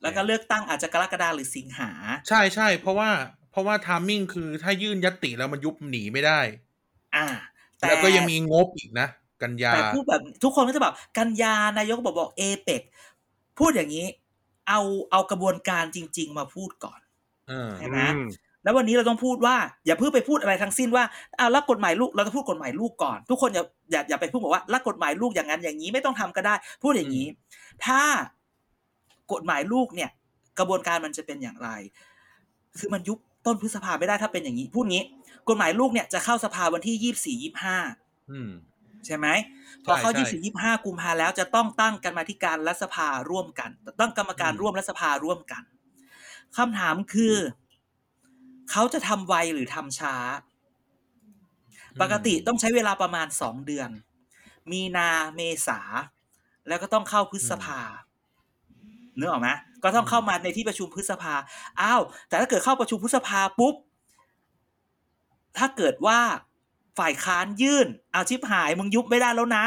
S4: แล้วก็เลือกตั้งอาจจะกรกฎาหรือสิงหา
S2: ใช่ใช่เพราะว่าเพราะว่า timing คือถ้ายื่นญัตติแล้วมันยุบหนีไม่ได้
S4: อ่า แต่
S2: แล้วก็ยังมีงบอีกนะ กันยา
S4: แต่พูดแบบทุกคนก็จะแบบกันยานายกบอกบอกเอเปคพูดอย่างนี้ เอาเอากระบวนการจริง ๆ มาพูดก่อน
S2: เออ
S4: ใช่ไหม
S3: อืม
S4: แล้ววันนี้เราต้องพูดว่าอย่าเพิ่งไปพูดอะไรทั้งสิ้นว่าอ้าวแล้วกฎหมายลูกเราต้องพูดกฎหมายลูกก่อน ทุกคนอย่าอย่าอย่าไปพูดบอกว่าแล้วกฎหมายลูกอย่างนั้นอย่างนี้ไม่ต้องทำก็ได้ พูดอย่างนี้ ถ้ากฎหมายลูกเนี่ย กระบวนการมันจะเป็นอย่างไร คือมันยุบต้นพฤษภาไม่ได้ถ้าเป็นอย่างนี้ พูดงี้ กฎหมายลูกเนี่ยจะเข้าสภาวันที่ยี่สี่ยี่ห้า
S2: อืม
S4: ใช่ไหมพอเข้า
S2: ใช่
S4: ยี่
S2: ใช่
S4: สี่ยี่ห้ากุมภาแล้วจะต้องตั้งกันมาธิการรัฐสภาร่วมกัน ตั้งกรรมการ
S2: อืม
S4: ร่วมรัฐสภาร่วมกันคำถามคือ เขาจะทำไวหรือทำช้า ปกติต้องใช้เวลาประมาณสองเดือน มีนาเมษา แล้วก็ต้องเข้าพฤษภาเนื้อออกไหมก็ต้องเข้ามาในที่ประชุมพฤษภาอ้าวแต่ถ้าเกิดเข้าประชุมพฤษภาปุ๊บ ถ้าเกิดว่าฝ่ายค้านยื่น เอาชิบหายมึงยุบไม่ได้แล้วนะ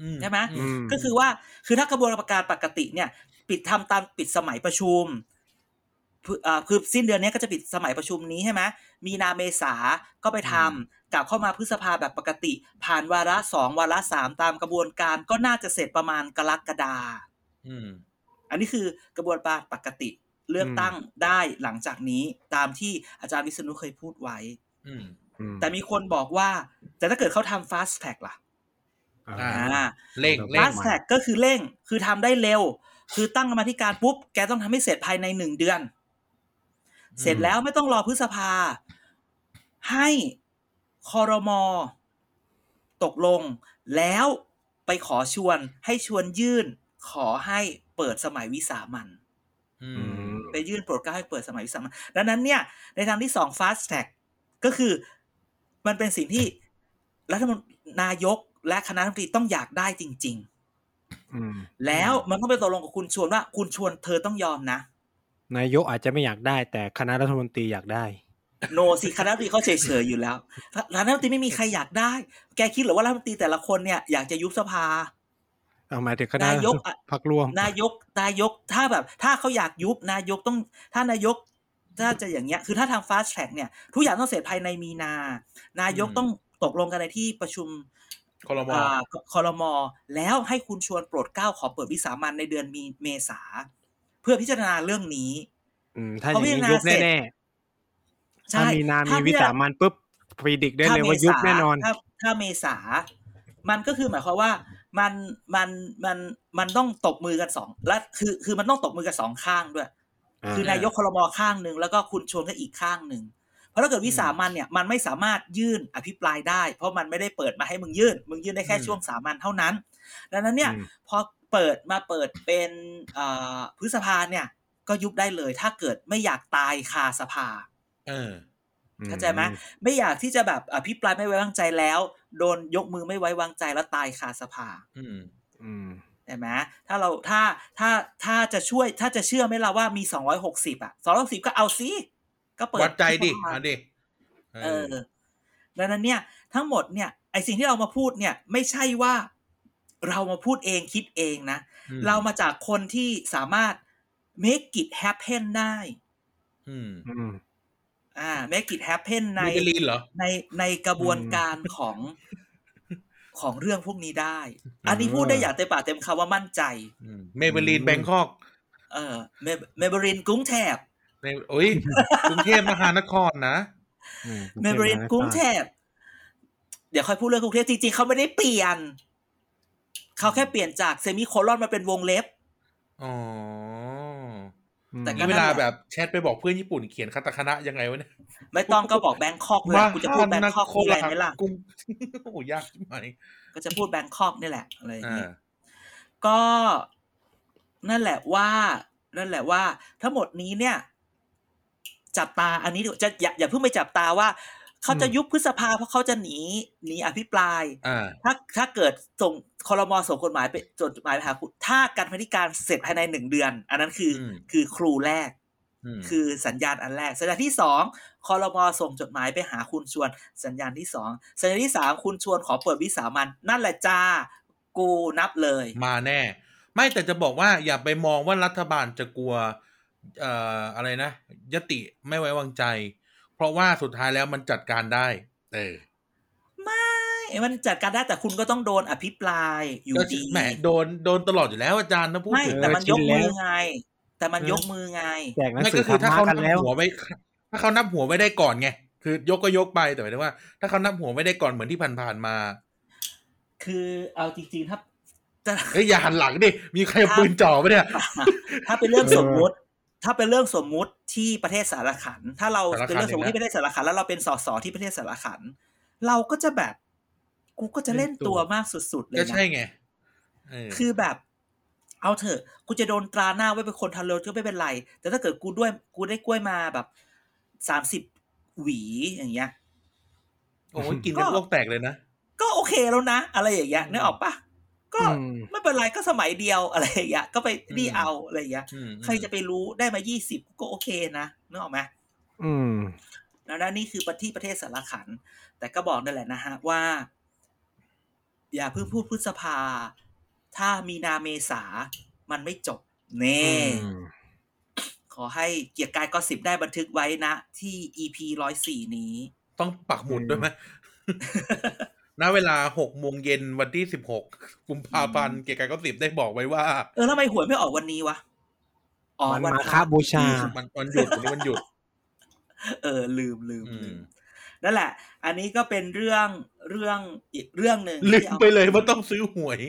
S2: อื
S4: ใช่ไหม
S2: อื
S3: อืม
S4: ก็คือว่าคือถ้ากระบวนการปกติเนี่ย ปิดทำตามปิดสมัยประชุม คืออ่าคือสิ้นเดือนนี้ก็จะปิดสมัยประชุมนี้ใช่ไหมมีนาเมษาก็ไปทำกลับเข้ามาพฤษภาแบบปกติ ผ่านวาระสองวาระสามตามกระบวนการก็น่าจะเสร็จประมาณกรกฎา
S2: อืม
S4: อันนี้คือกระบวนการปกติเลือกตั้งได้หลังจากนี้ตามที่อาจารย์วิษณุเคยพูดไว้
S2: อืม
S3: อืม
S4: แต่มีคนบอกว่า แต่ถ้าเกิดเขาทำ fast track ล่ะ
S3: อ่า
S2: อ่า
S4: อ่า
S2: เร่งเร่ง
S4: fast track ก็คือเร่ง คือทำได้เร็ว คือตั้งกรรมาธิการปุ๊บ แกต้องทำให้เสร็จภายในหนึ่งเดือน เสร็จแล้วไม่ต้องรอพฤษภา ให้คอรมอตกลง แล้วไปขอชวนให้ชวนยื่น ขอให้เปิดสมัยวิสามัน
S2: อื
S3: อื
S2: ม
S3: ม
S4: ไปยื่นโปรดเกล้าให้เปิดสมัยวิสามันดังนั้นเนี่ย ในทางที่สอง fast track ก็คือมันเป็นสิ่งที่รัฐมนตรีนายกและคณะรัฐมนตรีต้องอยากได้จริง
S3: อืม
S4: ๆแล้วมันก็ไปตกลงกับคุณชวนว่า คุณชวนเธอต้องยอมนะ
S3: นายกอาจจะไม่อยากได้ แต่คณะรัฐมนตรีอยากได้
S4: โนสิคณะรัฐมนตรีเขาเฉยๆอยู่แล้วคณะรัฐมนตรีไม่มีใครอยากได้ แกคิดเหรือว่ารัฐมนตรีแต่ละคนเนี่ยอยากจะยุบสภา
S3: เอาหมายถึงคณะ
S4: นายกอะ
S3: พักร่วม
S4: นายกนายกถ้าแบบ ถ้าเขาอยากยุบนายกต้อง ถ้านายกถ้าจะอย่างเงี้ยคือถ้าทาง fast track เนี่ยทุกอย่างต้องเสร็จภายในมีนา นายกต้องตกลงกันในที่ประชุม
S2: คอรมอ
S4: อ่าคอรมอแล้วให้คุณชวนโปรดเกล้าขอเปิดวิสามันในเดือนมีเมษา เพื่อพิจารณาเรื่องนี้
S3: อืมถ้าอย่างนี้
S4: เขาพิจารณา
S3: ยุบ
S4: เสร็จ
S3: แน่ๆ
S4: ใช่
S3: ถ้ามีนา
S4: ถ้า
S3: มี
S4: พิ
S3: วิ
S4: จารณา
S3: สามันปุ๊บพรีดิกได้เลยว่า
S4: ถ้
S3: ยุบแน่นอน
S4: ถ้าถ้าเมษา มันก็คือหมายความว่ามันมันมันมันต้องตบมือกันสองและคือคือมันต้องตบมือกันสองข้างด้วย
S3: อ่า
S4: คือนายกครมข้างหนึ่งแล้วก็คุณชวนก็อีกข้างหนึ่งเพราะถ้าเกิดวิสามันเนี่ยมันไม่สามารถยื่นอภิปรายได้ เพราะมันไม่ได้เปิดมาให้มึงยื่น มึงยื่นได้แค่
S2: อืม
S4: ช่วงสามัญเท่านั้น ดังนั้นเนี่ย
S3: อืม
S4: พอ เปิดมาเปิดเป็นเอ่อพฤษภาเนี่ย ก็ยุบได้เลย ถ้าเกิดไม่อยากตายคาสภา
S2: เออ
S4: เข้าใจไหมไม่อยากที่จะแบบอภิปรายไม่ไว้วางใจแล้ว โดนยกมือไม่ไว้วางใจแล้วตายคาสภา
S2: อืม
S3: อืม
S4: ใช่ไหมถ้าเราถ้าถ้าถ้าจะช่วยถ้าจะเชื่อไหมล่ะว่ามีสองร้อยหกสิบอะสองร้อยหกสิบก็เอาซิก็เปิด
S2: วัดใจดิ
S4: ที่
S2: อะดิ
S4: เออดังนั้นเนี่ย ทั้งหมดเนี่ยไอสิ่งที่เรามาพูดเนี่ย ไม่ใช่ว่า เรามาพูดเองคิดเองนะ
S2: อืม
S4: เรามาจากคนที่สามารถ make it happen ได้
S2: อืม
S3: อืม
S4: อ่า make it happen ใน
S2: Maybelline เหรอ
S4: ในในกระบวนการของของเรื่องพวกนี้ได้ อันนี้พูดได้อย่างเต็มปากเต็มคำว่ามั่นใจ
S2: Maybelline Bangkok เอ
S4: อเม Maybelline กรุงเทพ
S2: ในโอ้ยกรุงเทพมหานครนะ
S3: อืม
S4: Maybelline กรุงเทพเดี๋ยวค่อยพูดเรื่องกรุงเทพจริงๆเขาไม่ได้เปลี่ยน เขาแค่เปลี่ยนจาก semicolon มาเป็นวงเล็บ
S2: อ๋อ
S3: อืม
S4: แต่ก็
S2: นี่เวลาแบบแชทไปบอกเพื่อนญี่ปุ่นเขียนคาตาคานะยังไงวะเนี่ย
S4: ไม่ต้องก็บอก Bangkok เลยกูจะพูด Bangkok มีอะไรไหมล่ะ
S2: กุมโอ้ยากใช่ไหม
S4: ก็จะพูด Bangkok นี่แหละอะไรอย่าง
S2: อ่า
S4: เงี้ยก็นั่นแหละว่า นั่นแหละว่า ทั้งหมดนี้เนี่ย จับตาอันนี้ดูจะอย่าอย่าเพิ่งไปจับตาว่า เขาจะยุบพฤษภาเพราะเขาจะหนีหนีอภิปราย
S2: อ่า
S4: ถ้าถ้าเกิดส่งคอรมอส่งกฎหมายไปจดหมายไปหาคุณถ้าการพนิการเสร็จภายในหนึ่งเดือน อันนั้นคืออ
S2: ม
S4: คือครูแรก
S2: ม
S4: คือสัญญาณอันแรก สัญญาณที่สองคอรมอส่งจดหมายไปหาคุณชวน สัญญาณที่สองสัญญาณที่สามคุณชวนขอเปิดวิสามันนั่นแหละจ้ากูนับเลย
S2: มาแน่ ไม่แต่จะบอกว่าอย่าไปมองว่ารัฐบาลจะกลัวเอ่ออะไรนะยติไม่ไว้วางใจ เพราะว่าสุดท้ายแล้วมันจัดการได้ เออ
S4: ไม่ มันจัดการได้แต่คุณก็ต้องโดนอภิปรายอยู่
S2: ก็
S4: ดี
S2: แหมโดนโดนตลอดอยู่แล้วอาจารย์นะพูด
S4: ไม่
S2: ถึง
S4: แต่มัน
S3: ชิ
S4: ย
S3: น
S4: ก
S3: แล้ว
S4: มือไง แต่มันยกมือไง
S3: แจกหนัง
S2: ไม่
S3: สื
S2: ก็
S3: อ
S2: คือ
S3: ธร
S2: ถ้าร
S3: มะ
S2: เขา
S3: กั
S2: นั
S3: น
S2: บ
S3: แล้ว
S2: หัวไว้ถ้าเขานับหัวไว้ได้ก่อนไงคือยกก็ยกไปแต่หมายถึงว่า ถ้าเขานับหัวไว้ได้ก่อนเหมือนที่ผ่านๆมา
S4: คือเอาจริงๆถ้าจะ
S2: เอ้ยอย่าหันหลังดิมีใครเอาปืนจ่อไปะเนี่ย
S4: ถ้าเป็นเรื่อง
S3: เออ
S4: สมมุติ ถ้าเป็นเรื่องสมมุติที่ประเทศสารขัน ถ้าเรา
S2: สารขัน
S4: เป็นเรื่องสมมติ
S2: อีกแล้ว
S4: ที่ประเทศสารขัน แล้วเราเป็นสสที่ประเทศสารขัน เราก็จะแบบ กูก็จะเล่นตัวมากสุด ๆ เลย
S2: ก็
S4: นะ
S2: ใช่ไงเออ
S4: คือแบบ เอาเถอะ กูจะโดนตราหน้าไว้เป็นคนทันรถก็ไม่เป็นไร แต่ถ้าเกิดกูด้วยกูได้กล้วยมาแบบสามสิบหวีอย่างเงี้ย
S2: โอ้ยกินกันโลกแตกเลยนะ
S4: ก็โอเคแล้วนะ อะไรอย่างเงี้ยนึกออกปะ ก็
S3: อืม
S4: ไม่เป็นไรก็สมัยเดียวอะไรอย่างเงี้ยก็ไปนี่
S2: อืม
S4: เอาอะไรอย่างเงี้ย
S2: อืม
S4: ใครจะไปรู้ได้มายี่สิบก็โอเคนะนึกออกไหม
S3: อืม
S4: แล้วนั่นนี่คือประที่ประเทศสารขัน แต่ก็บอกนั่นแหละนะฮะว่า อย่าเพิ่งพูดพฤษภา ถ้ามีนาเมษา มันไม่จบเน่
S3: อืม
S4: ขอให้เกียรติกายก็สิบได้บันทึกไว้นะ ที่ EP ร้อยสี่นี้
S2: ต้องปักหมุดด้วยไหม ณเวลาหกโมงเย็นวันที่สิบหกกุมภาพันธ์เกียรติกายก็สิบได้บอกไว้ว่า
S4: เออแล้วทำไมหวยไม่ออกวันนี้วะอ๋อ
S3: วัน
S4: วัน
S3: มา
S4: พ
S3: ฆ
S4: ระ
S3: บูชา
S2: มันวันหยุดวันนี้วันหยุด
S4: เออ ลืมลืม
S2: อื
S4: ลื
S2: ม
S4: มนั่นแหละ อันนี้ก็เป็นเรื่องเรื่องอีกเรื่องหนึ่ง
S2: ลื
S4: ที่
S2: ม
S4: อา
S2: ไปเลยว่าต้องซื้อหวย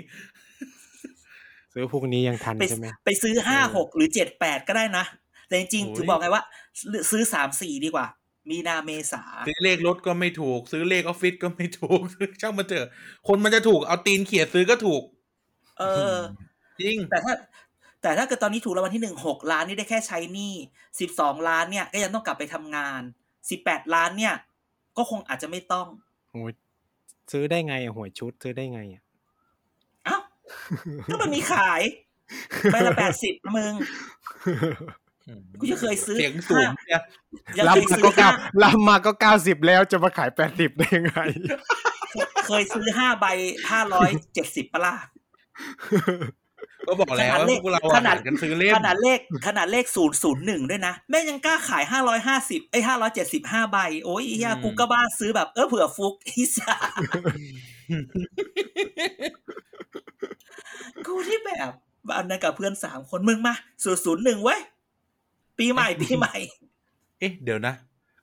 S3: ซื้อพวกนี้ยังทัน
S4: ไป
S3: ใช่ไหม
S4: ไปซื้อห้าหกหรือเจ็ดแปดก็ได้นะ แต่จริง
S2: โอ้ย
S4: ๆถึงบอกไงว่า ซื้อสามสี่ดีกว่า มีนาเมษา
S2: ซื้อเลขรถก็ไม่ถูก ซื้อเลขออฟฟิศก็ไม่ถูกช่างมันเถอะ คนมันจะถูกเอาตีนเขียดซื้อก็ถูก
S4: เออ
S2: จริง
S4: แต่ถ้า แต่ถ้าเกิดตอนนี้ถูกรางวัลที่หนึ่งหกล้านนี่ได้แค่ใช้หนี้สิบสองล้านเนี่ย ก็ยังต้องกลับไปทำงานสิบแปดล้านเนี่ย ก็คงอาจจะไม่ต้อง
S3: โอ้ยซื้อได้ไงอะหวยชุดซื้อได้ไงอะ
S4: เอ้าก็มันมีขายใบละแปดสิบมึง กูจะเคยซื้อ
S2: เสียงสูงเนี่ย
S4: ยัง
S3: รับ
S4: เคย
S3: มา
S4: ซื้
S3: ก็
S4: อ
S3: เก้า
S4: ห้า
S3: รับมาก็เก้าสิบแล้วจะมาขายแปดสิบได้ยังไง
S4: เคยซื้อห้าใบห้าร้อยเจ็ดสิบปะล่ะ
S2: ก็บอกแล้วว่าพวกเรา
S4: ข
S2: อะ
S4: นาด
S2: หากันซื้อเล่น
S4: ขนาดเลขขนาดเลขศูนย์ศูนย์หนึ่งด้วยนะ แม่งยังกล้าขายห้าร้อยห้าสิบไอ้ห้าร้อยเจ็ดสิบห้าใบ โอ้ยเฮียกูก็บ้าซื้อแบบเออเผื่อฟุกอีสากูที่แบบอันนั้นกับเพื่อนสามคนมึงมาศูนย์ศูนย์หนึ่งเว้ย ปีใหม่ปีใหม่
S2: เอ๊ะ เดี๋ยวนะ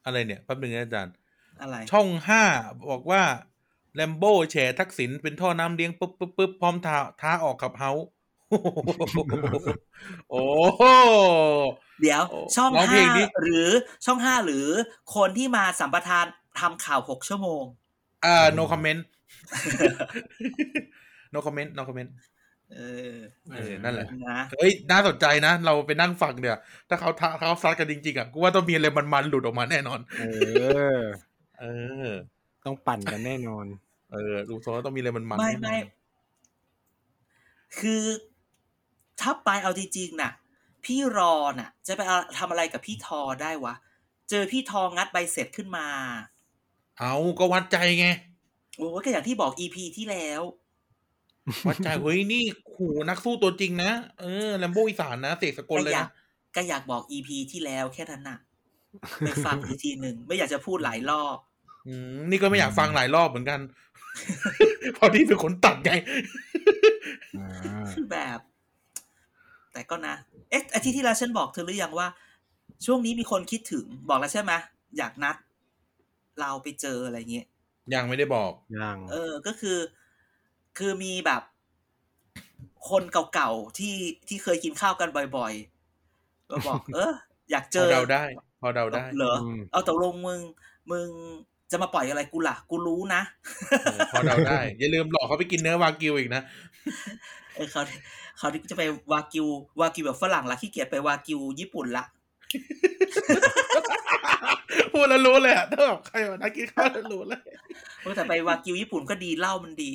S2: อะไรเนี่ยแป๊บนึงนะอาจารย์
S4: อะไร
S2: ช่องห้าบอกว่าแลมโบ้แฉทักษิณเป็นท่อน้ำเลี้ยงปุ๊บปุ๊บปุ๊บพร้อมท้าท้าออกขับเฮาส์โอ้โห
S4: เดี๋ยว
S2: โอ้
S4: ช่อง
S2: ร้องเพล
S4: ห้าง
S2: ดิ
S4: หรือช่องห้าหรือคนที่มาสัมปทานทำข่าวหกชั่วโมง
S2: อ่า no comment no comment no comment
S4: เออ
S2: เออนั่นแหละ
S4: นะ
S2: เฮ้ยน่าสนใจนะ เราไปนั่งฟังเนี่ย ถ้าเขาท้าเขาซัดกันจริงๆอะกูว่าต้องมีอะไรมันๆหลุดออกมาแน่นอน
S3: เออ
S2: เออ
S3: ต้องปั่นกันแน่นอน
S2: เออดูโซต้องมีอะไรมันๆ
S4: ไม่
S2: แน่นอ
S4: ไม่
S2: น
S4: คือถ้าไปเอาจริงๆน่ะ พี่รอน่ะ จะไปเอาทำอะไรกับพี่ทอได้วะ เจอพี่ทองัดใบเสร็จขึ้นมา
S2: เอาก็วัดใจไง
S4: โอ้ยก็อย่างที่บอกอีพีที่แล้ว
S2: วัดใจเฮ้ยนี่ขู่นักสู้ตัวจริงนะเออแลมโบอีสานนะเสกสกล
S4: ก็
S2: เลย
S4: อยาก
S2: นะ
S4: ก็อยากบอกอีพีที่แล้วแค่นั้นน่ะไปฟังอีกทีหนึ่งไม่อยากจะพูดหลายรอบ
S2: อืมนี่ก็ไม่อยากฟังหลายรอบเหมือนกันเพราะที่เป็นคนตัดไง
S3: อ่า
S4: แบบ แต่ก็นะ เอ๊ะอาทิตย์ที่แล้วฉันบอกเธอหรือยังว่า ช่วงนี้มีคนคิดถึงบอกแล้วใช่ไหมอยากนัด เราไปเจออะไรเงี้ย
S2: ยังไม่ได้บอก
S3: ยัง
S4: เออ ก็คือ คือมีแบบ คนเก่าๆที่ที่เคยกินข้าวกันบ่อยก็บอก เออ อยาก
S2: พ
S4: เจ
S2: อ
S4: อ
S2: เดาได้ พอเดาได้
S4: เหรอ
S3: อืม
S4: เอาตกลงมึง มึงจะมาปล่อยอะไรกูล่ะ กูรู้นะ
S2: เออพอเดาได้ อย่าลืมหลอกเขาไปกินเนื้อวากิวอีกนะ
S4: เออเขาเขาที่จะไปวากิววากิวแบบฝรั่งละขี้เกียจไปวากิวญี่ปุ่นละ
S2: พูดแล้วรู้เลยอะถ้าแบบใครมานักกินข้าวแล้วรู้เลย
S4: เออแต่ไปวากิวญี่ปุ่นก็ดีเหล้ามันดี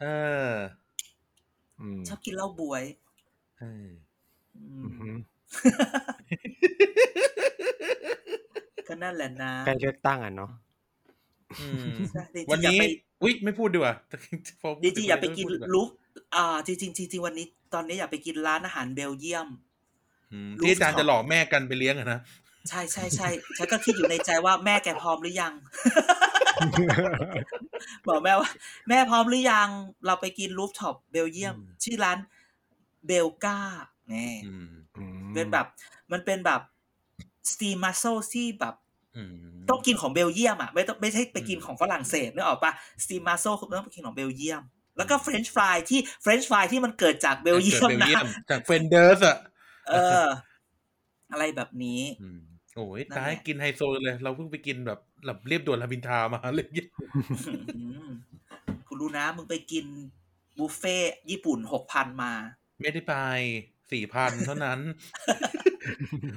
S2: เออ
S3: อืม
S4: ชอบกินเหล้าบวย
S2: เออ
S4: อื
S3: อื
S4: ม
S3: อหือ
S4: ก็นั่นแหละนะ
S3: ใกล้เลือกตั้งอะเนาะ
S2: อืม
S4: ใช่จริงๆ
S2: วัน
S4: อย่า
S2: นี้
S4: ไป
S2: อุ้ยไม่พูดดีกว่าพ
S4: จริงๆอย่าไปกิน
S2: พูดดีว่า
S4: ลูฟอ่าจริงๆจริงๆวันนี้ ตอนนี้อย่าไปกินร้านอาหารเบลเยียม
S2: อืม
S4: ลูก
S2: ที่อาจารย์
S4: เขา
S2: จะหลอกแม่กันไปเลี้ยงอะนะ
S4: ใช่ใช่ใช่ฉันก็คิดอยู่ในใจว่าแม่แกพร้อมหรือยัง บอกแม่ว่า แม่พร้อมหรือยัง เราไปกิน rooftop เบลเยียม ชื่อร้านเบลกานี่
S2: อืม
S3: อืม
S4: เป็นแบบ มันเป็นแบบ steamed mussel ที่แบบ
S2: อืม
S4: ต้องกินของเบลเยียมอะไม่ต้องไม่ใช่ไปกิน
S2: อืม
S4: ของฝรั่งเศสนึกออกปะ steamed mussel คือต้องไปกินของเบลเยียม แล้วก็เฟรนช์ฟรายที่เฟรนช์ฟรายที่มันเกิดจากเบลเยียม
S2: เบล
S4: นะ
S2: เยียมจากแฟลนเดอร์สอะ
S4: เออ อะไรแบบนี้
S2: อืมโอ้ย
S4: นั่น
S2: ตาย
S4: แหละ
S2: กินไฮโซเลย เราเพิ่งไปกินแบบ แบบเรียบด่วนรามอินทรามาเลย
S4: อืมกูรู้นะ มึงไปกินบุฟเฟ่ต์ญี่ปุ่นหกพันมา
S2: ไม่ได้ไปสี่พันเท่านั้น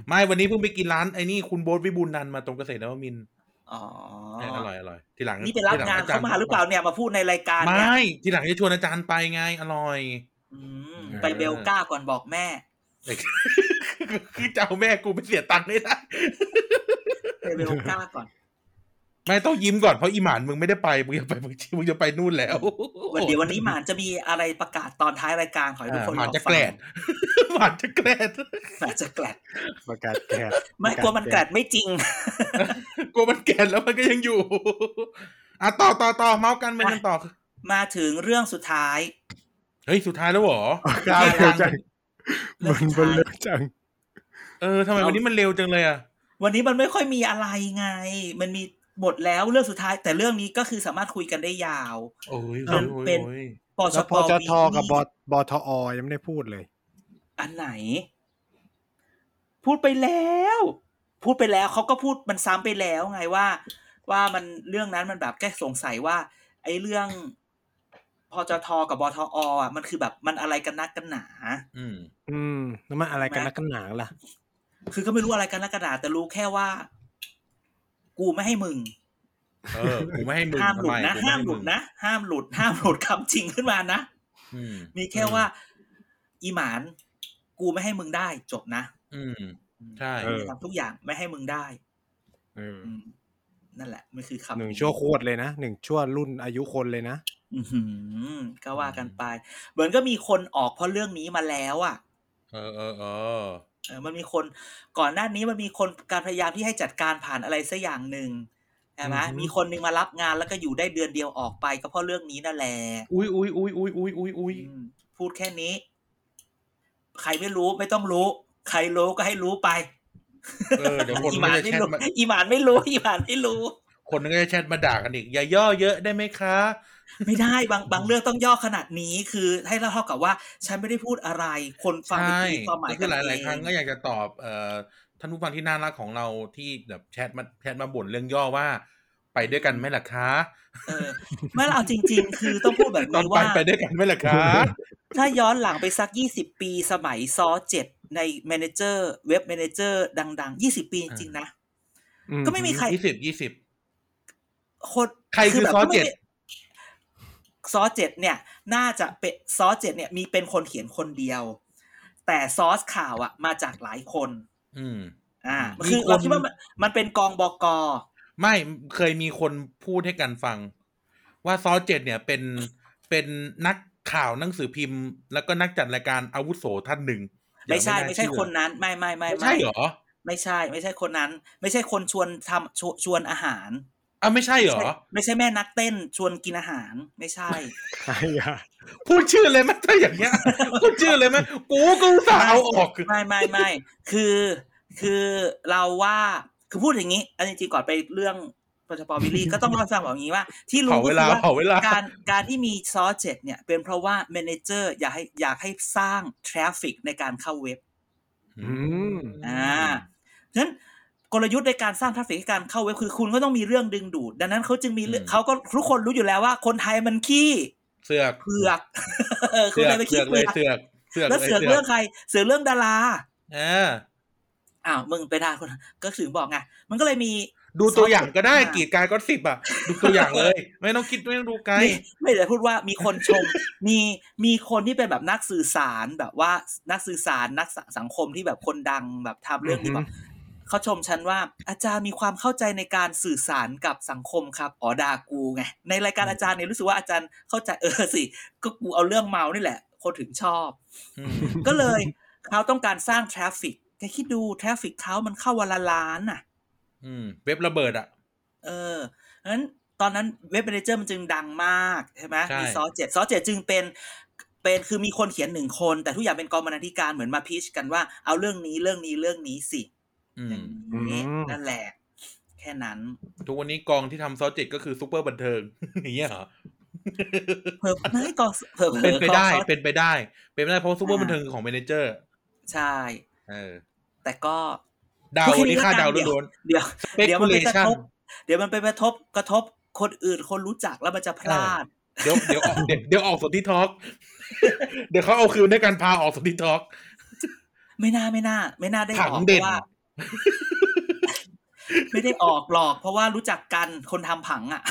S2: ไม่วันนี้เพิ่งไปกินร้านไอ้นี่คุณโบ๊ทวิบูลย์นันท์มาตรงเกษตรนวมินทร์
S4: อ๋อ
S2: เอออร่อยอร่อยทีหลัง
S4: นี่ไปรับ
S2: ทีหลั
S4: งาน
S2: จ
S4: เข้ามาหรือเปล่าเนี่ยมาพูดในรายการ
S2: ไม
S4: เนี่ย่
S2: ทีหลังจะชวนอาจารย์ไปไงอร่อย
S4: อืมไปเบลก้าก่อนบอกแม่
S2: คือจะเอาแม่กูไปเสียตังค์ได้ได้
S4: ไปเบลก้าก่อน
S2: ไม่ต้องยิ้มก่อนเพราะอีหมานมึงไม่ได้ไปมึงจะไปมึงมึงจะไปนู่นแล้ว
S4: วันเดี๋ยววันนี้หมานจะมีอะไรประกาศตอนท้ายรายการขอให้ทุกคน
S2: หมาน
S4: รอ
S2: จะ
S4: ฟั
S2: แก
S4: ง
S2: ลดหมานจะแกลด
S4: หมานจะแกลด
S3: ประกาศแกด
S4: ไม่กลัวมันแกลดไม่จริง
S2: กลัวมันแกลดแล้วมันก็ยังอยู่อะต่อต่อต่อเมาส์กันไปกันต่อ
S4: มาถึงเรื่องสุดท้าย
S2: เฮ้ยสุดท้ายแล้วเหรอ
S3: ก้าวเร็วจัง
S4: เรื่
S3: มั
S4: อง
S3: น
S4: สุด
S3: มัน
S4: ท้าย
S3: เร็วจัง
S2: เออทำไมวันนี้มันเร็วจังเลยอะ
S4: วันนี้มันไม่ค่อยมีอะไรไง มันมี หมดแล้วเรื่องสุดท้าย แต่เรื่องนี้ก็คือสามารถคุยกันได้ยาว
S2: โอ้ย
S4: มั
S2: โอ้
S4: น
S2: ย
S4: เป็น
S2: โอ้ย
S4: ปช
S3: แล้ว
S4: ป
S3: พจท
S4: วี
S3: กับบอบทอยังไม่ได้พูดเลย
S4: อันไหน พูดไปแล้ว พูดไปแล้วเขาก็พูดมันซ้ำไปแล้วไงว่า ว่ามันเรื่องนั้นมันแบบแค่สงสัยว่า ไอ้เรื่องพจทกับบทออะมันคือแบบมันอะไรกันนักกันหนา
S2: อืม
S3: อืมแล้วมันอะไรกันนักกันหนาล่ะ
S4: คือก็ไม่รู้อะไรกันนักกันหนาแต่รู้แค่ว่า กูไม่ให้มึง
S2: เออกูไม่ให้มึง
S4: ห้ามหลุด
S2: ทำไนะกูไห้า
S4: มหลุดนะห้ามหลุดห้ามหลุดคำจริงขึ้นมานะ
S2: อืม
S4: มีแค่ว่า อีหมาน กูไม่ให้มึงได้จบนะ
S2: อืมใช่
S3: เออ
S4: ทำทุกอย่างไม่ให้มึงได้
S3: เออ
S4: อืมนั่นแหละมันคือคำ
S3: หนึ่งชั่วโคตรเลยนะหนึ่งชั่วรุ่นอายุคนเลยนะ
S4: อื้อหือก็ว่ากันไป เหมือนก็มีคนออกเพราะเรื่องนี้มาแล้วอะ
S2: เออเออเออ
S4: เออ มันมีคนก่อนหน้านี้มันมีคนการพยายามที่ให้จัดการผ่านอะไรสักอย่างหนึ่งใช่ไหม
S3: อือฮึ
S4: มีคนหนึงมารับงานแล้วก็อยู่ได้เดือนเดียวออกไป ก็เพราะเรื่องนี้นั่นแหละ
S2: อุ้ยอุ้ยอุ้ยอุ้ยอุ้ยอุ้ยอุ้ย
S4: อืมพูดแค่นี้ ใครไม่รู้ไม่ต้องรู้ ใครรู้ก็ให้รู้ไป
S2: เออเดี๋ยวคน
S4: อีห
S2: ก็
S4: มาน
S2: จะ
S4: ไม่
S2: แชท
S4: รู้
S2: มา
S4: อีหมานไม่รู้อีหมานไม่รู้
S2: คนก็จะแชทมาด่ากันอีกอย่าย่อเยอะได้ไหมคะ
S4: ไม่ได้บางบางเรื่องต้องย่อขนาดนี้ คือให้เราเท่ากับว่า ฉันไม่ได้พูดอะไร คนฟังไป
S2: ใช่
S4: ตีความหมาย
S2: ก็คือห
S4: กั
S2: ลานย
S4: เอง
S2: ๆครั้งก็อยากจะตอบเอ่อท่านผู้ฟังที่น่ารักของเราที่แบบแชทมาแชทมาบ่นเรื่องย่อว่า ไปด้วยกันไหมล่ะคะ
S4: เออไม่เราเอาจริง ๆ คือต้องพูดแบบ
S2: ตอน
S4: นี้
S2: ไป
S4: ว่า
S2: ไปด้วยกันไหมล่ะคะ
S4: ถ้าย้อนหลังไปสักยี่สิบปีสมัยซ้อเจ็ดใน Manager เว็บ Manager ดังๆยี่สิบปีจริงๆนะ
S3: อื
S4: ก็ไม่มีใคร
S2: ยี่สิบยี่สิบ
S4: คน
S2: ใครคือ
S4: แบบ
S2: ซ้อ
S4: ก็ไม่
S2: เจ็ด
S4: ซ้อเจ็ดเนี่ยน่าจะเป็นซ้อเจ็ดเนี่ยมีเป็นคนเขียนคนเดียว แต่ซอสข่าวอะมาจากหลายคน
S2: อืม
S4: อ่า
S2: มี
S4: คือ
S2: คน
S4: เราคิดว่ามันมันเป็นกองบก
S2: ไม่เคยมีคนพูดให้กันฟัง ว่าซอเจ็ดเนี่ยเป็นเป็นนักข่าวหนังสือพิมพ์ แล้วก็นักจัดรายการอาวุโสท่านหนึ่ง
S4: ไม่ใช่
S2: อย่า
S4: ไม่ใช่า
S2: เชื่อ
S4: คนนั้น ไม่ไม่ไม่
S2: ไม่ใช่เหรอ
S4: ไม่ใช่ ไม่ใช่คนนั้น ไม่ใช่คนชวนทำชวชวนอาหาร
S2: อะไม่ใช่เหรอ
S4: ไม่ใช่แม่นักเต้นชวนกินอาหารไม่ใช่
S3: ใครอะ
S2: พูดชื่อเลยไหมถ้าอย่างเงี้ยพูดชื่อเลยไหมกูก็อุตส่าห์เอาออก
S4: ไม่ไม่ไม่คือคือเราว่าคือพูดอย่างนี้อันจริงๆก่อนไปเรื่องปชปวิลลี่ก็ต้องเล่าให้ฟังแบบนี้ว่า ที่รู้
S2: เผา
S4: ก็
S2: เว
S4: คือ
S2: ลา
S4: ว่า
S2: เผาเวลา
S4: การการที่มีซอเจ็ดเนี่ย เป็นเพราะว่าเมนเจอร์อยากให้อยากให้สร้างทราฟฟิกในการเข้าเว็บ
S3: อืม
S4: อ่าฉะนั้น กลยุทธ์ในการสร้างทราฟฟิกให้การเข้าเว็บคือคุณก็ต้องมีเรื่องดึงดูด ดังนั้นเขาจึงมีเรื่องเขาก็ทุกคนรู้อยู่แล้วว่า คนไทยมันขี้
S2: เสือก
S4: เผือกเออค
S2: เสื
S4: น
S2: อ
S4: ไท
S2: ก
S4: ยมัน
S2: เสื
S4: ขี้
S2: อกเล
S4: เผื
S2: ย
S4: อก
S2: เสือกเสือก
S4: แล้ว
S2: ลย
S4: เสือกเรื่องใคร เสือกเรื่องดารา
S2: อ่า
S4: อ้าวมึงไปด่าคนก็ถึงบอกไงมันก็เลยมี
S2: ดูตัวอย่างก็ได้
S4: อ่า
S2: กีดกายก็สิบอะ ดูตัวอย่างเลย ไม่ต้องคิดไม่ต้องดูไกล
S4: ไม่ไม่ได้พูดว่ามีคนชม มีมีคนที่เป็นแบบนักสื่อสารแบบว่านักสื่อสารนักสัสังคมที่แบบคนดังแบบทำเรื่องนี้บอก เขาชมฉันว่าอาจารย์มีความเข้าใจในการสื่อสารกับสังคมครับอ๋อดากูไงในรายการอาจารย์เนี่ยรู้สึกว่าอาจารย์เข้าใจเออสิก็กูเอาเรื่องเมาท์นี่แหละ คนถึงชอบ
S2: อืม
S4: ก็เลยเขาต้องการสร้าง traffic แกคิดดู traffic เขามันเข้าวันละล้านน่ะ
S2: อืมเว็บระเบิดอะ
S4: เออนั้นตอนนั้นเว็บ a ม a เจอร์มันจึงดังมากใช่ไหม
S2: ใช่
S4: มีซ้อเจ็ดซ้อเจ็ดจึงเป็นเป็นคือมีคนเขียนหนึ่งคน แต่ทุกอย่างเป็นกองบรรณาธิการเหมือนมา pitch กันว่าเอาเรื่องนี้เรื่องนี้เรื่องนี้สิ
S2: อื
S4: อย่าง
S2: ม
S4: นี้
S3: อืม
S4: นั่นแหละแค่นั้น
S2: ทุกวันนี้กองที่ทำซ้อเจ็ดก็คือซูเปอร์บันเทิงอย่างเงี้ยเหรอ
S4: เพิ่มไม่กองเพิ่ม
S2: เป็นไปได้
S4: กอง
S2: เป็นไปได้ เป็นไปได้เพราะซูเปอร์
S4: อ่า
S2: บันเทิงของเมเนเจอร์
S4: ใช่
S2: เออ
S4: แต่ก็
S2: ดาว
S4: พูดแค่
S2: นี่ค่า
S4: ละ
S2: ดาว
S4: กัน
S2: ล้วน
S4: เดี๋ยว
S2: ๆ
S4: เดี๋ยวมันไปกระ
S2: speculation
S4: ทบเดี๋ยวมันไปกระทบกระทบคนอื่นคนรู้จักแล้วมันจะพลาด
S2: เดี๋ยวเดี๋ยวออกเดี๋ยวเดี๋ยวออกสนที่ทอล์กเดี๋ยวเขาเอาคืนด้วยการพาออกสนที่ทอล์ก
S4: ไม่น่าไม่น่า ไม่น่าได้อ
S2: ถั
S4: อก
S2: ง
S4: เพ
S2: เด่น
S4: ราะว่า ไม่ได้ออกหรอก เพราะว่ารู้จักกันคนทำผังอะ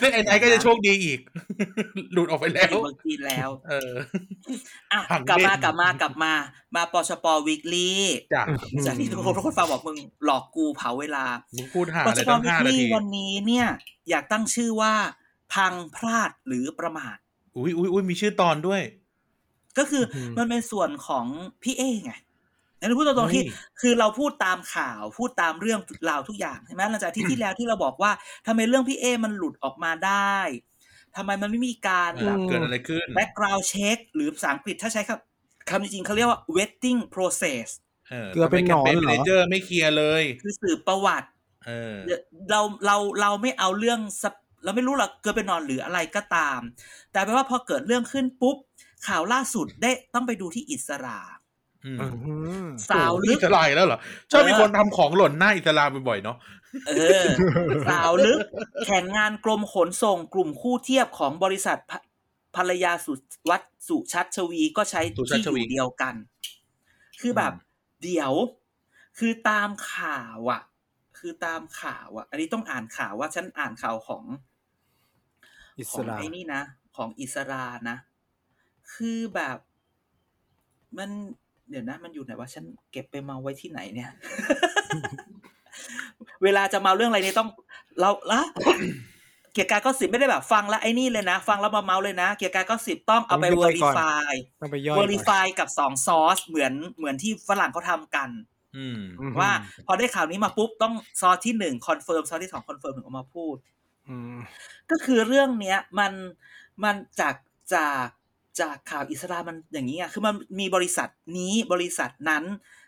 S2: ซึ่งไอ้ไนท์ก็จะโชคดีอีก หลุดออกไปแล้ว
S4: เมืองจีนแล้ว
S2: เออ
S4: อะ
S2: ผัง
S4: กลับมา
S2: เด่น
S4: กลับมากลับมา มาปชปวีคลี่
S2: จ้ะ
S4: จากที่ทุกคนทุกคนฟังบอกมึงหลอกกูเผาเวลา
S2: มึงพูดหา
S4: ป
S2: อะไร
S4: ชป
S2: ตั้ง
S4: วี
S2: ห้า
S4: ค
S2: นา
S4: ลี่
S2: ที
S4: วันนี้เนี่ย อยากตั้งชื่อว่า พังพลาดหรือประมาท
S2: อุ้ยอุ้ยอุ้ยมีชื่อตอนด้วย
S4: ก็คืออ
S3: ม
S4: มันเป็นส่วนของพี่เอไงอันนี้พูดตรงๆที่
S2: เฮ้ย
S4: คือเราพูดตามข่าวพูดตามเรื่องราวทุกอย่างใช่ไหมหลังจากที่ที่แล้วที่เราบอกว่าทำไมเรื่องพี่เอมันหลุดออกมาได้ทำไมมันไม่มีการ
S2: เออ
S4: แบบ
S2: เกิดอะไรขึ้น
S4: background check หรือภาษาอังกฤษถ้าใช้คำคำจริงๆเขาเรียกว่า vetting process
S2: เออ
S3: เกลือเป็นหนอนเหรอ
S2: เมเนเจอร์ไม่เคลียร์เลย
S4: คือสืบประวัติ
S2: เออ
S4: เราเราเราไม่เอาเรื่องสปเราไม่รู้หรอกเกิดเป็นนอนหรืออะไรก็ตาม แต่แปลว่าพอเกิดเรื่องขึ้นปุ๊บ ข่าวล่าสุดได้ต้องไปดูที่อิสรา
S2: อืม
S3: อืม
S4: สาวลึ
S2: อิ
S4: ก
S2: สราแล้วเหรอชอบมี
S4: เออ
S2: คนทำของหล่นหน้าอิสราบ่อยๆเนาะ
S4: เออ สาวลึก แข่งงานกรมขนส่งกลุ่มคู่เทียบของบริษัทภภรรยาสุวัดสุชัชวีก็ใช้
S2: สุชั
S4: ที่
S2: ช
S4: อ
S2: วี
S4: ยู่เดียวกัน คือแบบ
S2: อืม
S4: เดี๋ยว คือตามข่าวอะคือตามข่าวอะอันนี้ต้องอ่านข่าวว่าฉันอ่านข่าวของ
S3: อิ
S4: ข
S3: ส
S4: อง
S3: รา
S4: ไอ้นี่นะ ของอิสรานะ คือแบบ มันเดี๋ยวนะ มันอยู่ไหนวะฉันเก็บไปเมาไว้ที่ไหนเนี่ย เวลาจะเมาเรื่องอะไรเนี่ยต้อง เราละเกียร์กายก็สิบไม่ได้แบบ ฟังแล้วไอ้นี่เลยนะ ฟังแล้วมาเมาเลยนะ เกียร์กายก็สิบต้องเอาไป
S3: ต้องย่อยก่อน
S4: verify
S3: ต้องไปย่อยก่อน
S4: verify กับสองซอสเหมือนเหมือนที่ฝรั่งเขาทำกัน
S2: อืม
S3: อืม
S4: ว่าพอได้ข่าวนี้มาปุ๊บต้องsource ที่หนึ่ง confirm source ที่สอง confirm ถึงออกมาพูด
S3: อืม
S4: ก็คือเรื่องเนี้ย มันมันจากจาก จากข่าวอิสรามันอย่างนี้อะคือมันมีบริษัทนี้บริษัทนั้น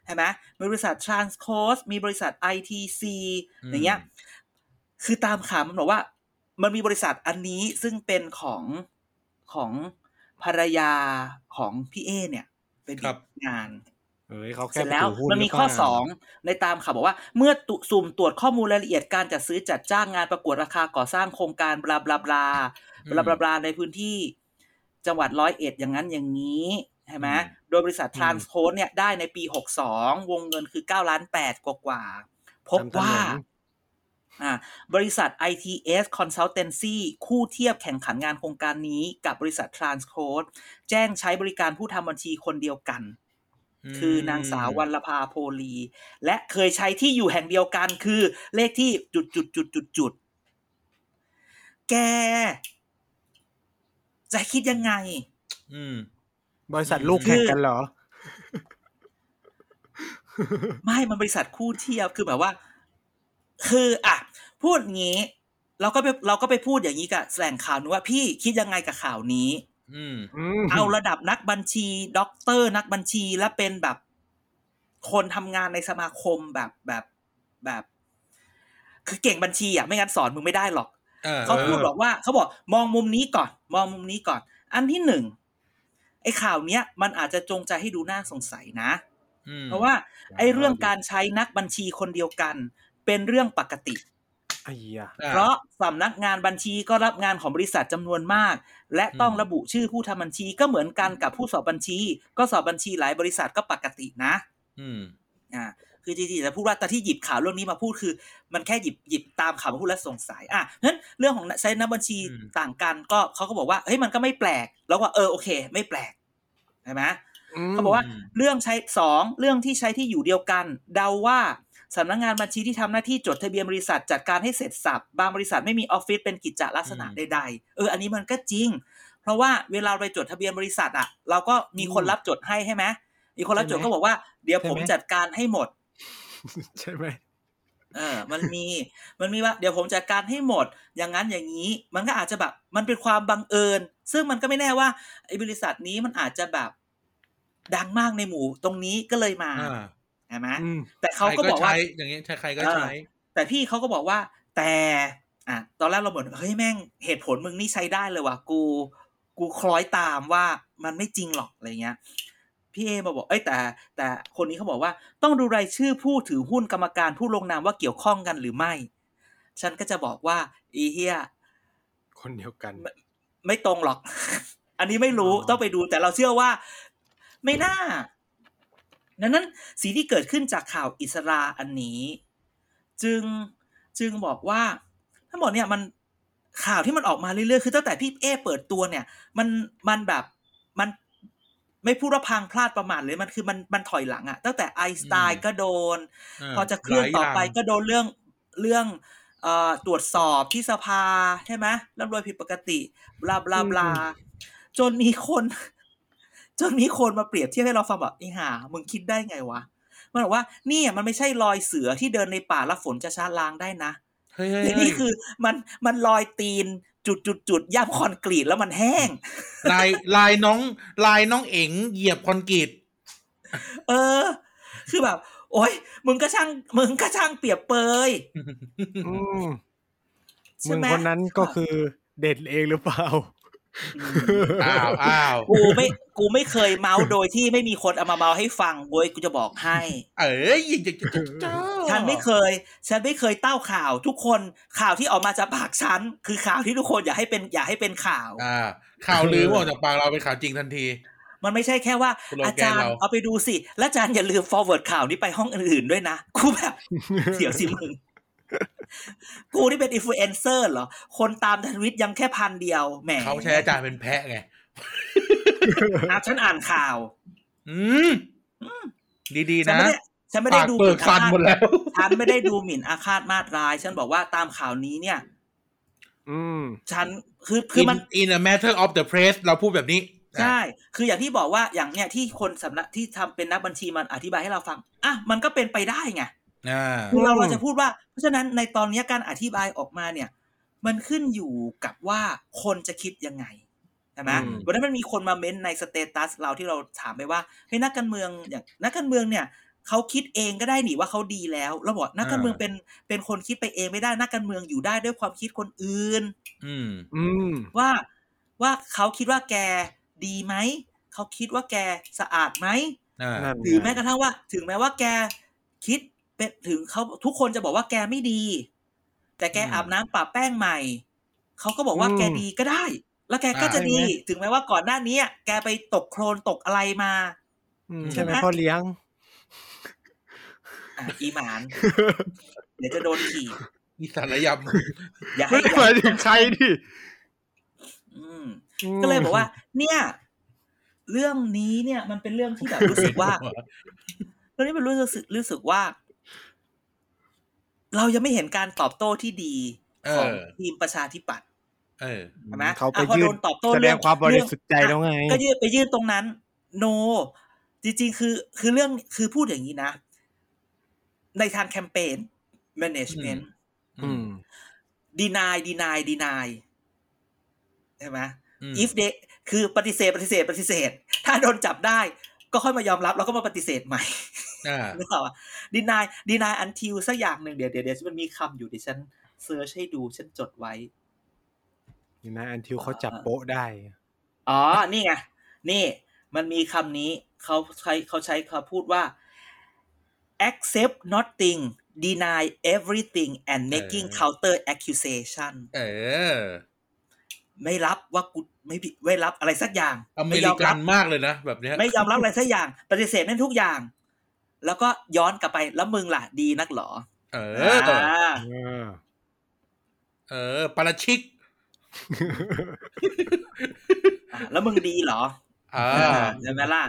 S4: ใช่ไหมมีบริษัท Transcoast มีบริษัท ITC
S2: อืม
S4: อย่างเงี้ย คือตามข่าวมันบอกว่า มันมีบริษัทอันนี้ซึ่งเป็นของของภรรยาของพี่เอ เนี่ย เป็น
S2: ครับ
S4: งาน
S3: เอ้ยเขา
S4: เส
S3: แค่
S4: ร็จแล้ว
S3: ไปถือหุ้น
S4: มันมี
S3: หรืเป
S4: ข้อ
S3: ล่า
S4: สองในตามข่าวบอกว่า เมื่อตุสุ่มตรวจข้อมูลรายละเอียดการจัดซื้อจัดจ้างงานประกวดราคาก่อสร้างโครงการบลาบลาบลาบลาบลาบลาในพื้นที่ จังหวัดร้อยเอ็ดอย่างนั้นอย่างนี้ใช่ไหม
S2: อืม
S4: โดยบริษัททรานส์โคเนี่ยได้ในปีหกสองวงเงินคือเก้าล้านแปดกว่ากว่าๆพบ
S3: ทำถนน
S4: ว่าอ่าบริษัท ITS Consultancy คู่เทียบแข่งขันงานโครงการนี้กับบริษัท Transcode แจ้งใช้บริการผู้ทำบัญชีคนเดียวกัน
S2: ม
S4: คือนางสาววรรณภาโพลี และเคยใช้ที่อยู่แห่งเดียวกันคือเลขที่จุดจุดจุดจุดจุดแก จะคิดยังไง
S2: อืม
S3: บริษัทลูกแข่งกันเหรอ
S4: ไม่มันบริษัทคู่เทียบคือแบบว่า คืออะพูดงี้ เราก็ไปเราก็ไปพูดอย่างนี้กับแหล่งข่าวนู้นว่าพี่คิดยังไงกับข่าวนี้
S2: อืม
S3: อืม
S4: เอาระดับนักบัญชี ด็อกเตอร์นักบัญชีและเป็นแบบ คนทำงานในสมาคมแบบแบบแบบ คือเก่งบัญชีอะไม่งั้นสอนมึงไม่ได้หรอก
S2: ออ
S4: เขาพูดบอกว่าเขาบอกมองมุมนี้ก่อน มองมุมนี้ก่อน อันที่หนึ่งไอ้ข่าวเนี้ยมันอาจจะจงใจให้ดูน่าสงสัยนะ
S2: อืม
S4: เพราะว่า ไอ้เรื่องการใช้นักบัญชีคนเดียวกัน เป็นเรื่องปกติ
S3: ไอ้เหี้ย
S2: อ่
S4: เพราะสำนักงานบัญชีก็รับงานของบริษัทจำนวนมาก และต้อง
S2: อืม
S4: ระบุชื่อผู้ทำบัญชีก็เหมือนกันกับผู้สอบบัญชี ก็สอบบัญชีหลายบริษัทก็ปกตินะ
S2: อืม
S4: อ่า คือจริงๆจะพูดว่าแต่ที่หยิบข่าวเรื่องนี้มาพูดคือ มันแค่หยิบหยิบตามข่าวมาพูดแล้วสงสัยอะเพราะฉะนั้นเรื่องของใช้นักบัญชี
S2: อืม
S4: ต่างกันก็เขาก็บอกว่าเฮ้ยมันก็ไม่แปลก แล้วว่าเออโอเค ไม่แปลกใช่ไหมเขาบอกว่า
S2: อืม
S4: เรื่องใช้สองเรื่องที่ใช้ที่อยู่เดียวกัน เดาว่าสำนักงานบัญชีที่ทำหน้าที่จดทะเบียนบริษัทจัดการให้เสร็จสับ บางบริษัทไม่มีออฟฟิศเป็นกิจจลักษณะ
S2: อืม
S4: ใดๆ เออ อันนี้มันก็จริง เพราะว่าเวลาไปจดทะเบียนบริษัทอะ เราก็มีคนรับจดให้ใช่ไหมมีคนรับจดก็บอกว่า เดี๋ยวผมจัดการให้หมด
S3: ใช่ไหม
S4: เออ มันมี มันมีว่าเดี๋ยวผมจัดการให้หมด อย่างนั้นอย่างนี้ มันก็อาจจะแบบ มันเป็นความบังเอิญ ซึ่งมันก็ไม่แน่ว่าไอ้บริษัทนี้มันอาจจะแบบ ดังมากในหมู่ตรงนี้ก็เลยมา
S2: อ่า
S4: ใช่ไหม
S3: อืม
S4: แต่เขาก็บอกว่า
S2: ใช้อย่างเงี้ยใครๆก็ใช้
S4: แต่พี่เขาก็บอกว่า แต่อะตอนแรกเราเหมือนเฮ้ยแม่งเหตุผลมึงนี่ใช้ได้เลยว่ะกู กูคล้อยตามว่ามันไม่จริงหรอกอะไรเงี้ย พี่เอมาบอกเอ้ยแต่ แต่คนนี้เขาบอกว่าต้องดูรายชื่อผู้ถือหุ้นกรรมการผู้ลงนามว่าเกี่ยวข้องกันหรือไม่ ฉันก็จะบอกว่า อีเฮีย
S3: คนเดียวกัน
S4: ไม่ตรงหรอก อันนี้ไม่รู้
S3: อ๋อ
S4: ต้องไปดูแต่เราเชื่อว่า ไม่น่าดังนั้นสิ่งที่เกิดขึ้นจากข่าวอิสราอันนี้ จึงจึงบอกว่า ทั้งหมดเนี่ยมันข่าวที่มันออกมาเรื่อยๆ คือตั้งแต่พี่เอเปิดตัวเนี่ย มันมันแบบมัน ไม่พูดว่าพังพลาดประมาทเลยมันคือมันมันถอยหลังอะตั้งแต่ไอสไต
S2: อื
S4: ล์
S2: ม
S4: ก็โดนาพอจะเคลื่อนต่อไป
S2: หลายย่าง
S4: ก็โดนเรื่องเรื่องเอ่อตรวจสอบที่สภาใช่ไหมร่ำรวยผิดปกติบลาบลาบลา
S3: อืม
S4: จนมีคน จนมีคนมาเปรียบเทียบให้เราฟังแบบไอ้ห่ามึงคิดได้ไงวะมันบอกว่าเนี่ยมันไม่ใช่รอยเสือที่เดินในป่าแล้วฝนจะชาล้างได้นะ
S2: เฮ้ยเฮ้ย
S4: แต่
S2: เฮ้
S4: นี่
S2: ย
S4: คือมันมันรอยตีน จุดจุดจุดย่ำคอนกรีตแล้วมันแห้ง
S2: ลายลายน้องลายน้องเอ๋งเหยียบคอนกรีต
S4: เออ คือแบบ โอ๊ยมึงก็ช่าง มึงก็ช่างเปรียบเปย
S3: อืม
S4: ใช่
S3: มึง
S4: ไหม
S3: คนนั้นก็คือเด็ดเองหรือเปล่า
S4: อืม
S2: อ้าวอ้าว
S4: กูไม่กูไม่เคยเมาส์โดยที่ไม่มีคนเอามาเมาส์ให้ฟังเว้ยกูจะบอกให้
S2: เอ้ยยิงจะจะจะ
S4: ฉันไม่เคย ฉันไม่เคยเต้าข่าว ทุกคนข่าวที่ออกมาจากปากฉันคือข่าวที่ทุกคนอยากให้เป็นอยากให้เป็นข่าว
S2: อ่า ข่าวลือออกจากปากเราเป็นข่าวจริงทันที
S4: มันไม่ใช่แค่ว่า
S2: สโลแกน
S4: อาจารย์
S2: เรา
S4: เอาไปดูสิ แล้วอาจารย์อย่าลืม forward ข่าวนี้ไปห้องอื่นๆด้วยนะกูแบบเดี๋ยวสิมึง กูนี่เป็นอินฟลูเอนเซอร์เหรอ คนตามทวิตยังแค่พันเดียวแหม
S2: เขาใช้อาจารย์เป็นแพะไง
S4: อะฉันอ่านข่าว
S2: อืมดีๆ
S4: ฉัน
S2: นะ
S4: ไม่ได้ฉันไม่ได้
S2: ปาก
S4: ดู
S2: เปิกฟันหมดแล้ว
S4: ฉันไม่ได้ดูหมิ่นอาฆาตมาตร้าย ฉันบอกว่าตามข่าวนี้เนี่ย
S3: อืม
S4: ฉันคือคือมัน
S2: in a matter of the press เราพูดแบบนี้
S4: ใช่ คืออย่างที่บอกว่าอย่างเนี้ยที่คนสำนักที่ทำเป็นนักบัญชีมันอธิบายให้เราฟัง อะ มันก็เป็นไปได้ไง
S2: อ่า
S4: คือเรา
S3: อืม
S4: เราจะพูดว่า เพราะฉะนั้นในตอนเนี้ยการอธิบายออกมาเนี่ย มันขึ้นอยู่กับว่าคนจะคิดยังไงใช่ไหม
S2: อืม
S4: วันนั้นมันมีคนมาเม้นในสเตตัสเราที่เราถามไปว่าเฮ้ยนักการเมืองอย่างนักการเมืองเนี่ยเขาคิดเองก็ได้หนิว่าเขาดีแล้วเราบอกนักการเมืองเป็นเป็นคนคิดไปเองไม่ได้นักการเมืองอยู่ได้ด้วยความคิดคนอื่น
S2: อืม
S3: อืม
S4: ว่าว่าเขาคิดว่าแกดีไหมเขาคิดว่าแกสะอาดไหม
S2: อ่า
S3: นั่น
S4: หรือ
S3: ไง
S4: แม้กระทั่งว่า ถึงแม้ว่าแกคิด เป็นถึงเขาทุกคนจะบอกว่าแกไม่ดี แต่แก
S2: อืม
S4: อาบน้ำปะแป้งใหม่เขาก็บอกว่า
S3: อืม
S4: แกดีก็ได้ แล้วแกก็
S2: อ่า
S4: จะดี
S3: ใช่ไหม
S4: ถึงแม้ว่าก่อนหน้านี้แกไปตกโคลนตกอะไรมา
S3: อืม
S2: ใช่
S3: ใช่ไหม
S4: ไหม
S3: พ่อเลี้ยง
S4: อะอีหมาน เดี๋ยวจะโดนขี่
S2: อีสารย
S4: อย่าให้
S3: ไม่ได้หมายถึงใครดิ
S4: อืม
S3: อืม
S4: ก็เลยบอกว่า เนี่ย เรื่องนี้เนี่ย มันเป็นเรื่องที่แบบรู้สึกว่าเรื่องนี้เป็นรู้สึกรู้สึกว่า เรายังไม่เห็นการตอบโต้ที่ดีของ
S2: เออ
S4: ทีมประชาธิปัตย์
S2: เออ
S4: ใช่ไหม
S3: เขาไป
S4: อะพอ
S3: ยื่
S4: โด
S3: น
S4: นตอบโต้
S3: แสด
S4: เรื่อง
S3: ความบริสุทธิ์ใจ
S4: เรื่อง
S3: แล้วไง
S4: ก็ยื่นไปยื่นตรงนั้น โน จริงๆ คือคือเรื่องคือพูดอย่างนี้นะ ในทางแคมเปญ management
S3: อืม
S4: deny deny deny ใช่ไหม
S2: อืม
S4: if they คือปฏิเสธปฏิเสธปฏิเสธ ถ้าโดนจับได้ ก็ค่อยมายอมรับแล้วก็มาปฏิเสธใหม่
S2: อ่า
S4: นึกออกปะ deny deny until สักอย่างหนึ่งเดี๋ยวเดี๋ยวเดี๋ยวมันมีคำอยู่เดี๋ยวฉันเซิร์ชให้ดูฉันจดไว้
S3: นี่นะอันทิวเขาจับโป๊ะได้
S4: อ๋อ นี่ไง นี่มันมีคำนี้เขาใช้เขาใช้คำพูดว่า accept nothing deny everything and making
S2: เออ
S4: counter accusation
S2: เออ
S4: ไม่รับว่ากูไม่ผิดไม่รับอะไรสักอย่าง
S2: อเม
S4: ไม่ย
S2: ริ
S4: อม
S2: กั
S4: รั
S2: น
S4: บ
S2: มากเลยนะแบบเนี้ย
S4: ไม่ยอมรับอะไรสักอย่าง ปฏิเสธนั่นทุกอย่าง แล้วก็ย้อนกลับไปแล้วมึงล่ะดีนักเหรอ
S2: เอ
S4: อ่
S2: อา
S3: เออ
S2: เออปาราชิก
S4: อ่าแล้วมึงดีเหรอ
S2: อ่า
S4: ใช่ไหมล่ะ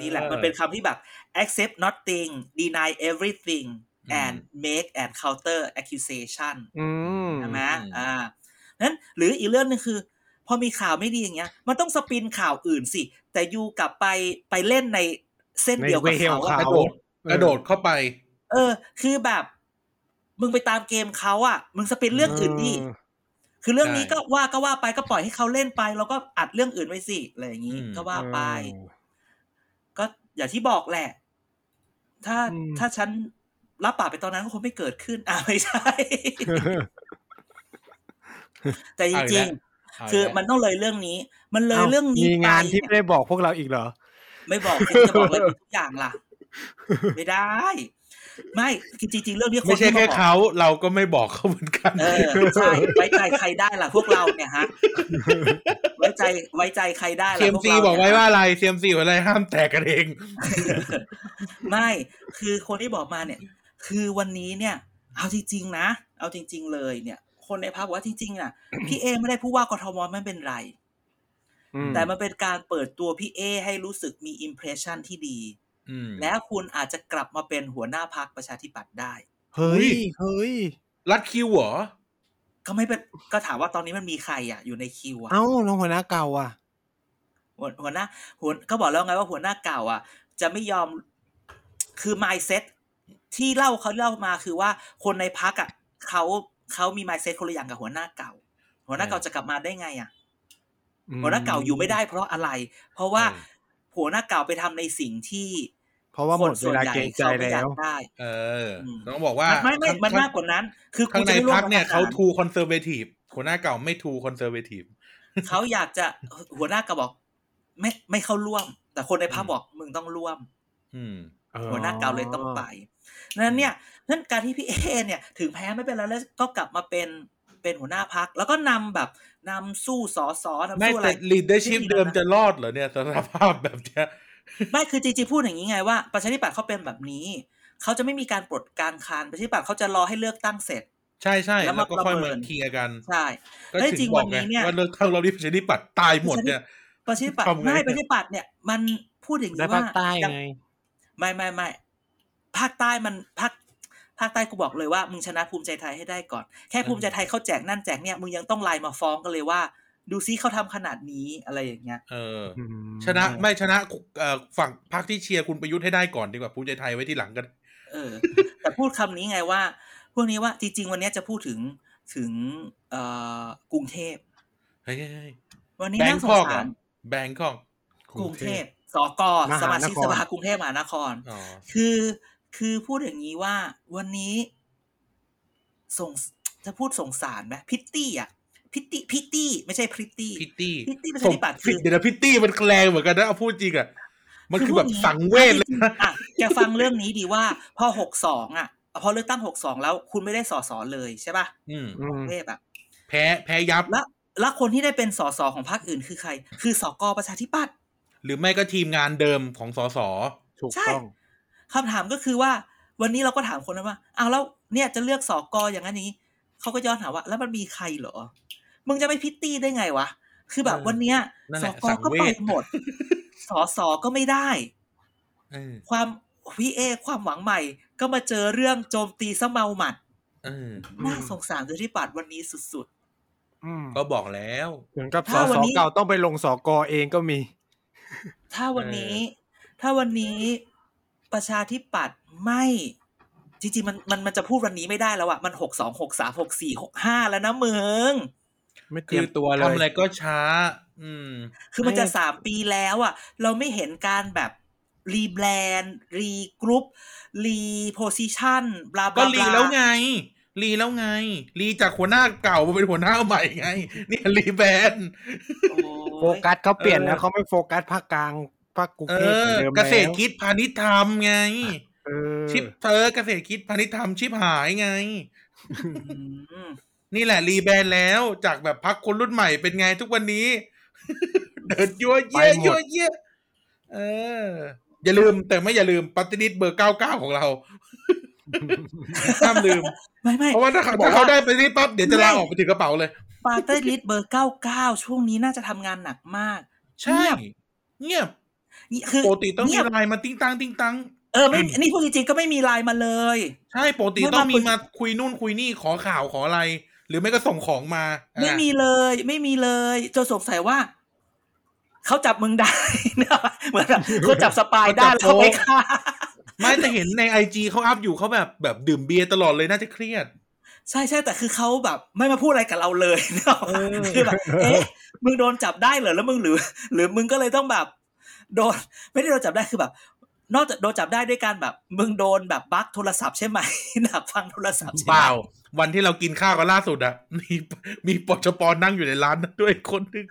S4: นี่แหละมันเป็นคำที่แบบ accept nothing deny everything and make and counter accusation
S3: อืม
S4: ใช่ไหมอ่า นั้นหรืออีกเรื่องหนึงคือ พอมีข่าวไม่ดีอย่างเงี้ย มันต้องสปินข่าวอื่นสิ แต่ยูกลับไปไปเล่นในเส้นเดียวกับ
S3: ในเวของ
S4: เขาอะ
S3: เขา
S2: กระโดดกระโดดเข้าไป
S4: เออ คือแบบ มึงไปตามเกมเขาอะมึงสปินเรื่องอื่นดิคือเรื่องนี้
S2: ใช่
S4: ก็ว่าก็ว่าไปก็ปล่อยให้เขาเล่นไป แล้วก็อัดเรื่องอื่นไว้สิอะไรอย่างงี้
S2: อืม
S4: ก็ว่าไป ก็อย่างที่บอกแหละ ถ้า
S3: อืม
S4: ถ้าฉันรับปากไปตอนนั้นก็คงไม่เกิดขึ้น อ่าไม่ใช่ แต่จ
S2: เอาอีก
S4: ริ
S2: แล้
S4: ง
S2: ว
S4: ๆ
S2: เอา
S4: คือ
S2: อีกแล้ว
S4: มันต้องเลยเรื่องนี้ มันเลยเรื่องนี้
S3: มีงาน
S4: ไป
S3: ที่ไม่ได้บอกพวกเราอีกเหรอ
S4: ไม่บอกสิจะบอกเลยทุกอย่างล่ะ ไม่ได้ ไม่คือจริงๆเรื่องนี้คน
S2: ไม่ใช่
S4: ที่า
S2: แค่
S4: บอก
S2: เขาเราก็ไม่บอกเขาเหมือนกัน
S4: เออใช่ไว้ใจใครได้ล่ะ พวกเราเนี่ยฮะไว้ใจไว้ใจใครได้ล่ะ
S2: เซียม
S4: พวก
S2: ซี
S4: เรา
S2: บอกไว้
S4: เนี่ย
S2: ว่าอะไรเซียมซีบอกอะไรห้ามแตกกันเอง
S4: ไม่คือคนที่บอกมาเนี่ย คือวันนี้เนี่ย เอาจริงๆนะเอาจริง ๆ เลยเนี่ย คนในภาคบอกว่าจริงๆอะ พี่เอไม่ได้ผู้ว่ากทมไม่เป็นไร
S3: อืม
S4: แต่มันเป็นการเปิดตัวพี่เอให้รู้สึกมีอิมเพรสชันที่ดี
S2: อืม
S4: แล้วคุณอาจจะกลับมาเป็นหัวหน้าพักประชาธิปัตย์ได้
S3: เฮ้
S2: อุ๊
S3: ย
S2: ย
S3: เฮ้ย
S2: รัดคิวเหรอ
S4: ก็ไม่เป็นก็ถามว่าตอนนี้มันมีใครอะ อยู่ในคิวอะ
S3: เอ้าน้องหัวหน้าเก่าอะ
S4: หัวหัวหน้าหัวก็บอกแล้วไงว่าหัวหน้าเก่า อะ จะไม่ยอมคือ mindset ที่เล่าเขาเล่ามาคือว่าคนในพรรคอะเขา เขามี mindset คนละอย่างกับหัวหน้าเก่า หัวหน้าเก่าจะกลับมาได้ไงอะหัวหน้าเก่าอยู่ไม่ได้เพราะอะไร เพราะว่า
S2: เออ
S4: หัวหน้าเก่าไปทำในสิ่งที่
S3: เพราะว่าหมดเวลาเกรงใจ
S4: เขาไม่อ
S3: แล้
S4: ยาวกได้
S2: เอออ
S4: ม
S2: ต้องบอกว่า
S4: ไม่ไม่
S2: ข้าง
S4: มันมากกว่านั้น คือ
S2: ข้างใน
S4: จะไม่ร่วม
S2: พรรคเนี่ย
S4: กับ
S2: เขา
S4: ทหา
S2: ร too conservative หัวหน้าเก่าไม่ too conservativeเขา
S4: อยากจะหัวหน้าเก่าบอก ไม่ไม่เข้าร่วม แต่คนในพัก
S2: อืม
S4: บอกมึงต้องร่วม
S2: อืม
S4: หัวหน้าเก่าเลยต้องไปนั้นเนี่ย นั้นการที่พี่เอเนี่ยถึงแพ้ไม่เป็นไรแล้วก็กลับมาเป็นเป็นหัวหน้าพัก แล้วก็นำแบบนำสู้สอสอนำ
S2: ไม่
S4: สู้อะไร
S2: แต่ leadership
S4: ที่ดี
S2: เดิม
S4: แล้วนะ
S2: จะรอดเหรอเนี่ยสภาพแบบเนี้ย
S4: ไม่คือจริงๆพูดอย่างนี้ไงว่าประชาธิปัตย์เขาเป็นแบบนี้เขาจะไม่มีการปลดกลางคานประชาธิปัตย์เขาจะรอให้เลือกตั้งเสร็จ
S2: ใช่ใช่
S4: แล้ว
S2: แล้
S4: มาว
S2: ก็ค่อย
S4: ประเมิ
S2: มานเคลียร์กัน
S4: ใช่
S2: ก็
S4: แล้ว
S2: ถึ
S4: จริ
S2: ง
S4: ง
S2: บ
S4: วั
S2: อก
S4: น
S2: ไง
S4: นี้เนี่ย
S2: ว่าเลือกตั้งเราที่ประชาธิปัตย์ตายหมดเนี่ย
S4: ประชาธิปัตย์
S2: ทำไง
S4: ไม่ประชาธิปัตย์เนี่ยมันพูดอย่าง
S3: ได้
S4: นี้
S3: ภา
S4: ว่า
S3: คใต้
S4: ยัง
S3: ไง
S4: ไม่ไม่ไม่ภาคใต้มันภาค ภาคใต้กูบอกเลยว่ามึงชนะภูมิใจไทยให้ได้ก่อน แค่ภูมิใจไทยเขาแจกนั่นแจกเนี่ยมึงยังต้องไลน์มาฟ้องกันเลยว่า ดูซิเขาทำขนาดนี้อะไรอย่างเงี้ย
S2: เออ
S3: อืม
S2: ชนะไม่ชนะเอ่อฝั่งพรรคที่เชียร์คุณประยุทธ์ให้ได้ก่อนดีกว่าภูมิใจไทยไว้ที่หลังกัน
S4: เออ แต่พูดคำนี้ไงว่า พวกนี้ว่าจริง ๆ วันนี้จะพูดถึงถึงเอ่อกรุงเทพ
S2: เฮ้ยเฮ้ยเฮ้ย
S4: วันนี้
S2: แบง
S4: น่าส
S2: ค
S4: ง
S2: อกเหร
S4: สา
S2: อ
S4: ร
S2: แบงคอก
S4: กรุงเทพสกสมาชิกสภากรุงเทพมหานคร
S2: อ๋อ
S4: คือ คือพูดอย่างนี้ว่าวันนี้ส่งจะพูดสงสารไหมพิตตี้อะพิตตี้พิตตี้ไม่ใช่พริตตี้
S2: พิตตี้
S4: พิตตี้ประ
S2: ส่
S4: ชางธิปัตย์
S2: ผิ
S4: คื
S2: ด
S4: อ
S2: เดี๋ยวนะพิตตี้มันแรงเหมือนกันนะเอาพูดจริงอะมันคือแบบสังเวชเลยนะ
S4: อะแกฟังเรื่องนี้ดีว่า พอหกสองอะพอเลือกตั้งหกสองแล้ว คุณไม่ได้สอสอเลยใช่ป่ะ
S2: อืม
S3: อืม
S4: เทพอะ
S2: แพ้แพ้ยับ
S4: แล้วแล้วคนที่ได้เป็นสอสอของพรรคอื่นคือใคร คือสกประชาธิปัตย์
S2: หรือไม่ก็ทีมงานเดิมของสส
S3: ถูก
S4: ใช่
S3: ต้อง
S4: คำถามก็คือว่า วันนี้เราก็ถามคนนั้นว่าอ้าวแล้วเนี่ยจะเลือกสอกออย่างนั้นอย่างนี้เขาก็ย้อนถามว่า แล้วมันมีใครเหรอ มึงจะไม่พิตตี้ได้ไงวะ คือแบบ
S2: เออ
S4: วันเนี้ย
S2: นั่น
S4: ส
S2: แหละ
S4: กอก็
S2: สังเว
S4: ไป
S2: ช
S4: หมด สอสอก็ไม่ได้
S2: เออ
S4: ความพี่เอความหวังใหม่ ก็มาเจอเรื่องโจมตีซะเมาหมัด
S2: เออ
S4: น่าสงสารประชาธิปัตย์วันนี้สุด
S3: อืม
S2: ก็บอกแล้ว
S3: ถึงกับส
S4: ถ้าวัน
S3: ส
S4: นี้
S3: เก่าต้องไปลงสกเองก็มี
S4: ๆถ้าวันนี้ ถ้าวันนี้ ประชาธิปัตย์ไม่จริงๆมันมันมันจะพูดวันนี้ไม่ได้แล้วอะมันหกสองหกสามหกสี่หกห้าแล้วนะมึง
S3: ไม่เต
S2: คื
S3: รี
S2: อย
S3: มตัวเล
S2: ทำอะไร
S3: ย
S2: ก็ช้า อืม
S4: คือมันจะ
S3: ไม่
S4: สามปีแล้วอะเราไม่เห็นการแบบรีแบรนด์รีกรุ๊ปรีโพซิชันบลาบ
S2: ก็
S4: ลา
S2: รีแล้วไง รีแล้วไง รีจากหัวหน้าเก่ามาเป็นหัวหน้าใหม่ไงเนี่ยรีแบรนด์
S4: โอ้
S3: โฟกัสเขาเปลี่ยน
S2: เออ
S3: แล้วเขาไม่โฟกัสภาคกลาง ภาคกรุง
S2: เอ
S3: เทพเหมือน
S2: อ
S3: เดิม
S2: เกษตร
S3: แล้ว
S2: คิดพาณิชย์ธรรมไง
S3: เออ
S2: ชิปเธอเกษตรคิดพาณิชย์ธรรมชิปหายไง
S4: อืม
S2: นี่แหละ rebrand แล้วจากแบบพรรคคนรุ่นใหม่เป็นไงทุกวันนี้ เดินยั้วเยี้ยยั้วเยี้ยเออ อย่าลืมแต่ไม่อย่าลืมปฏิทินเบอร์เก้าเก้าของเรา ห้ามลืม
S4: ไม่ไม่
S2: เพราะว่าถ้าเขาถ้าเขาได้ไปนี่ปั๊บเดี๋ยวจะลาออกไปถือกระเป๋าเลย
S4: party list เบอร์เก้าเก้าช่วงนี้น่าจะทำงานหนักมาก
S2: ใช่ เงียบ
S4: นี่ คือ
S2: ปกติต้องมี
S4: เงียบ
S2: ไลน์มาติ้งตังติ้งตัง
S4: เออไม่นี่พูดจริงๆก็ไม่มีไลน์มาเลย
S2: ใช่ปกติ
S4: ไม่
S2: ต้องมี
S4: มาคุย
S2: มาคุยนู่นคุยนี่ขอข่าวขออะไร หรือไม่ก็ส่งของมา
S4: ไม่
S2: อะ
S4: มีเลย ไม่มีเลยจนสงสัยว่าเขาจับมึงได้เนี่ยเหมือนแบบเขาจับสปายได้แล้วเขาไปฆ่า
S2: ไม่แต่เห็นในไอจีเขาอัพอยู่เขาแบบแบบดื่มเบียร์ตลอดเลยน่าจะเครียด
S4: ใช่ใช่แต่คือเขาแบบ ไม่มาพูดอะไรกับเราเลยเนกอะ
S2: เออ
S4: คือแบบเอ๊ะมึงโดนจับได้เหรอแล้วมึงหรือ หรือมึงก็เลยต้องแบบ โดนไม่ได้โดนจับได้คือแบบ นอกจากโดนจับได้ด้วยการแบบ มึงโดนแบบบั๊กโทรศัพท์ใช่ไหมดักฟังโทรศัพท์ใช่ไห
S2: เป
S4: ม
S2: ล่า วันที่เรากินข้าวกันล่าสุดอะมีมีปชปนั่งอยู่ในร้านนั้นด้วยคนหนึง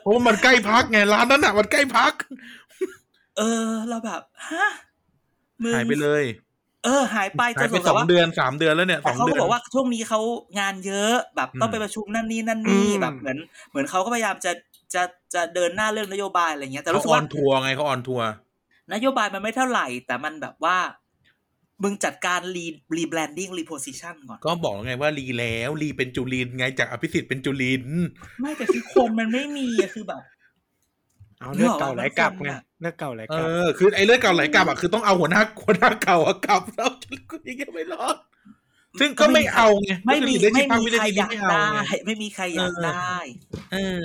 S2: เพราะว่ามันใกล้พักไงร้านนั้นอะมันใกล้พัก
S4: เออ เราแบบฮะมึง
S2: หายไปเลย
S4: เออหายไปจ
S2: หาย
S4: น
S2: ไป
S4: สง
S2: ส
S4: สั
S2: อยง
S4: ว่า
S2: เดือนสามเดือนแล้วเนี่ยส
S4: แต่
S2: อง
S4: เขา
S2: เดื
S4: ก็
S2: อน
S4: บอกว่าช่วงนี้เขางานเยอะแบบ
S2: อืม
S4: ต้องไปประชุมนั่นนี่นั่นนี่
S3: อืม
S4: แบบเหมือน เหมือนเขาก็พยายามจะ จะจะเดินหน้าเรื่องนโยบายอะไรเงี้ย แต่
S2: เขา
S4: รู้สึก
S2: ออ
S4: ว่าน
S2: ทัวร์ไงเขา on tourน
S4: โยบายมันไม่เท่าไหร่ แต่มันแบบว่า มึงจัดการรี rebranding repositionก่อน
S2: ก็บอกแล้วไงว่า re แล้ว re เป็นจุรินทร์ไงจากอภิสิทธิ์เป็นจุรินทร์
S4: ไม่แต่คือคนมันไม่มีอะคือแบบ
S3: เอาเลือดเก่าไหลกลับไง
S4: นึกออกว่า
S3: เลือดเก่าไหล
S2: เอก
S3: ลับ
S2: อคือไอ้เลือดเก่าไหลกลับอะคือต้องเอาหัวหน้าหัวหน้าเก่าอะกลับแล้วกูยังไม่รอดซึ่งก็ไม่เอาไง
S4: ไม่มี
S2: ก็คือ
S4: ไม่
S2: ด้
S4: มี
S2: ที่
S4: ใคร
S2: วิ
S4: อยาก
S2: ไม่
S4: ได้
S2: ไง
S4: ไม่มีใครอยาก
S2: เออ
S4: ได้
S2: เออ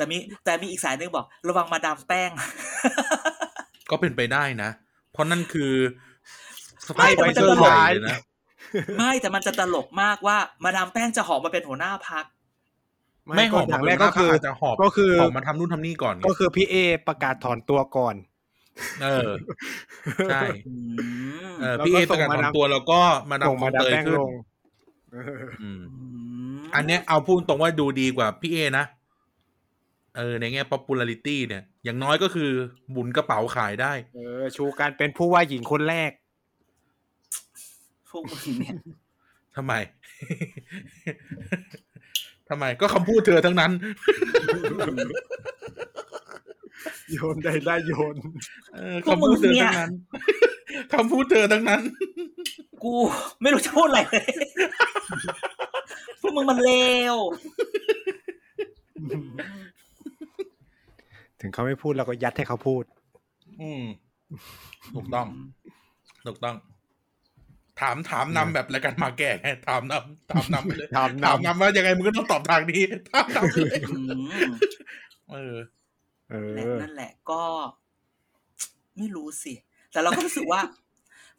S4: แต่มีแต่มีอีกสายหนึ่งบอก ระวังมาดามแป้ง
S2: ก็เป็นไปได้นะ เพราะนั่นคือส
S4: ไม่
S2: ไป
S4: แต่มัน
S2: เซ
S4: จะ
S2: อร์
S4: ตลก
S2: ใหญ่เลยนะ
S4: ไม่แต่มันจะตลกมากว่า มาดามแป้งจะหอมมาเป็นหัวหน้าพัก
S2: ไม่หอม
S3: อย่าง
S2: มา
S3: แร
S2: เป็น
S3: กก็คือ
S2: หัวหน้าพรรคอาจจะหอบ
S3: ก็คือ
S2: หอบมาทำนู่นทำนี่ก่อนไง
S3: ก็คือพี่เอประกาศถอนตัวก่อน
S2: เออใช่
S4: อืม
S2: เออ
S3: แล้วก็
S2: พี่เอ
S3: ส่
S2: ประ
S3: ง
S2: กาศ
S3: มา
S2: ถอน
S3: ดาม
S2: ตัวแล้วก็มาดาม
S3: ส่ง
S2: คอ
S3: มางดาม
S2: เตย
S3: แป้ง
S2: ขึ้น
S3: ลงเออ
S2: อืม
S4: ม
S2: อันเนี้ยเอาพูดตรงว่าดูดีกว่าพี่เอนะ เออในแง่ popularity เนี่ย อย่างน้อยก็คือหมุนกระเป๋าขายได้
S3: เออ ชูการเป็นผู้ว่าหญิงคนแรก
S4: พวกมึงเนี่ย
S2: ทำไม ทำไมก็คำพูดเธอทั้งนั้น
S3: โยนได้ได้โยน
S2: เออคำพูดเธอทั้งนั้นคำพูดเธอทั้งนั้น
S4: กูไม่รู้จะพูดอะไรเลย พวกมึงมันเลว
S3: ถึง เขาไม่พูดเราก็ยัดให้เขาพูด
S2: อืมถูกต้องถูกต้อง ถามถามนำแบบรายการมาแก่ไงถามนำถามนำไปเลย
S3: ถามนำ
S2: ถามนำว่ายังไงมึงก็ต้องตอบทางนี้ถามนำไปเลย
S4: อืม
S2: เออ
S3: เอ
S4: นั่นแหละ
S3: อ
S4: นั่นแหละก็ ไม่รู้สิ แต่เราก็รู้สึกว่า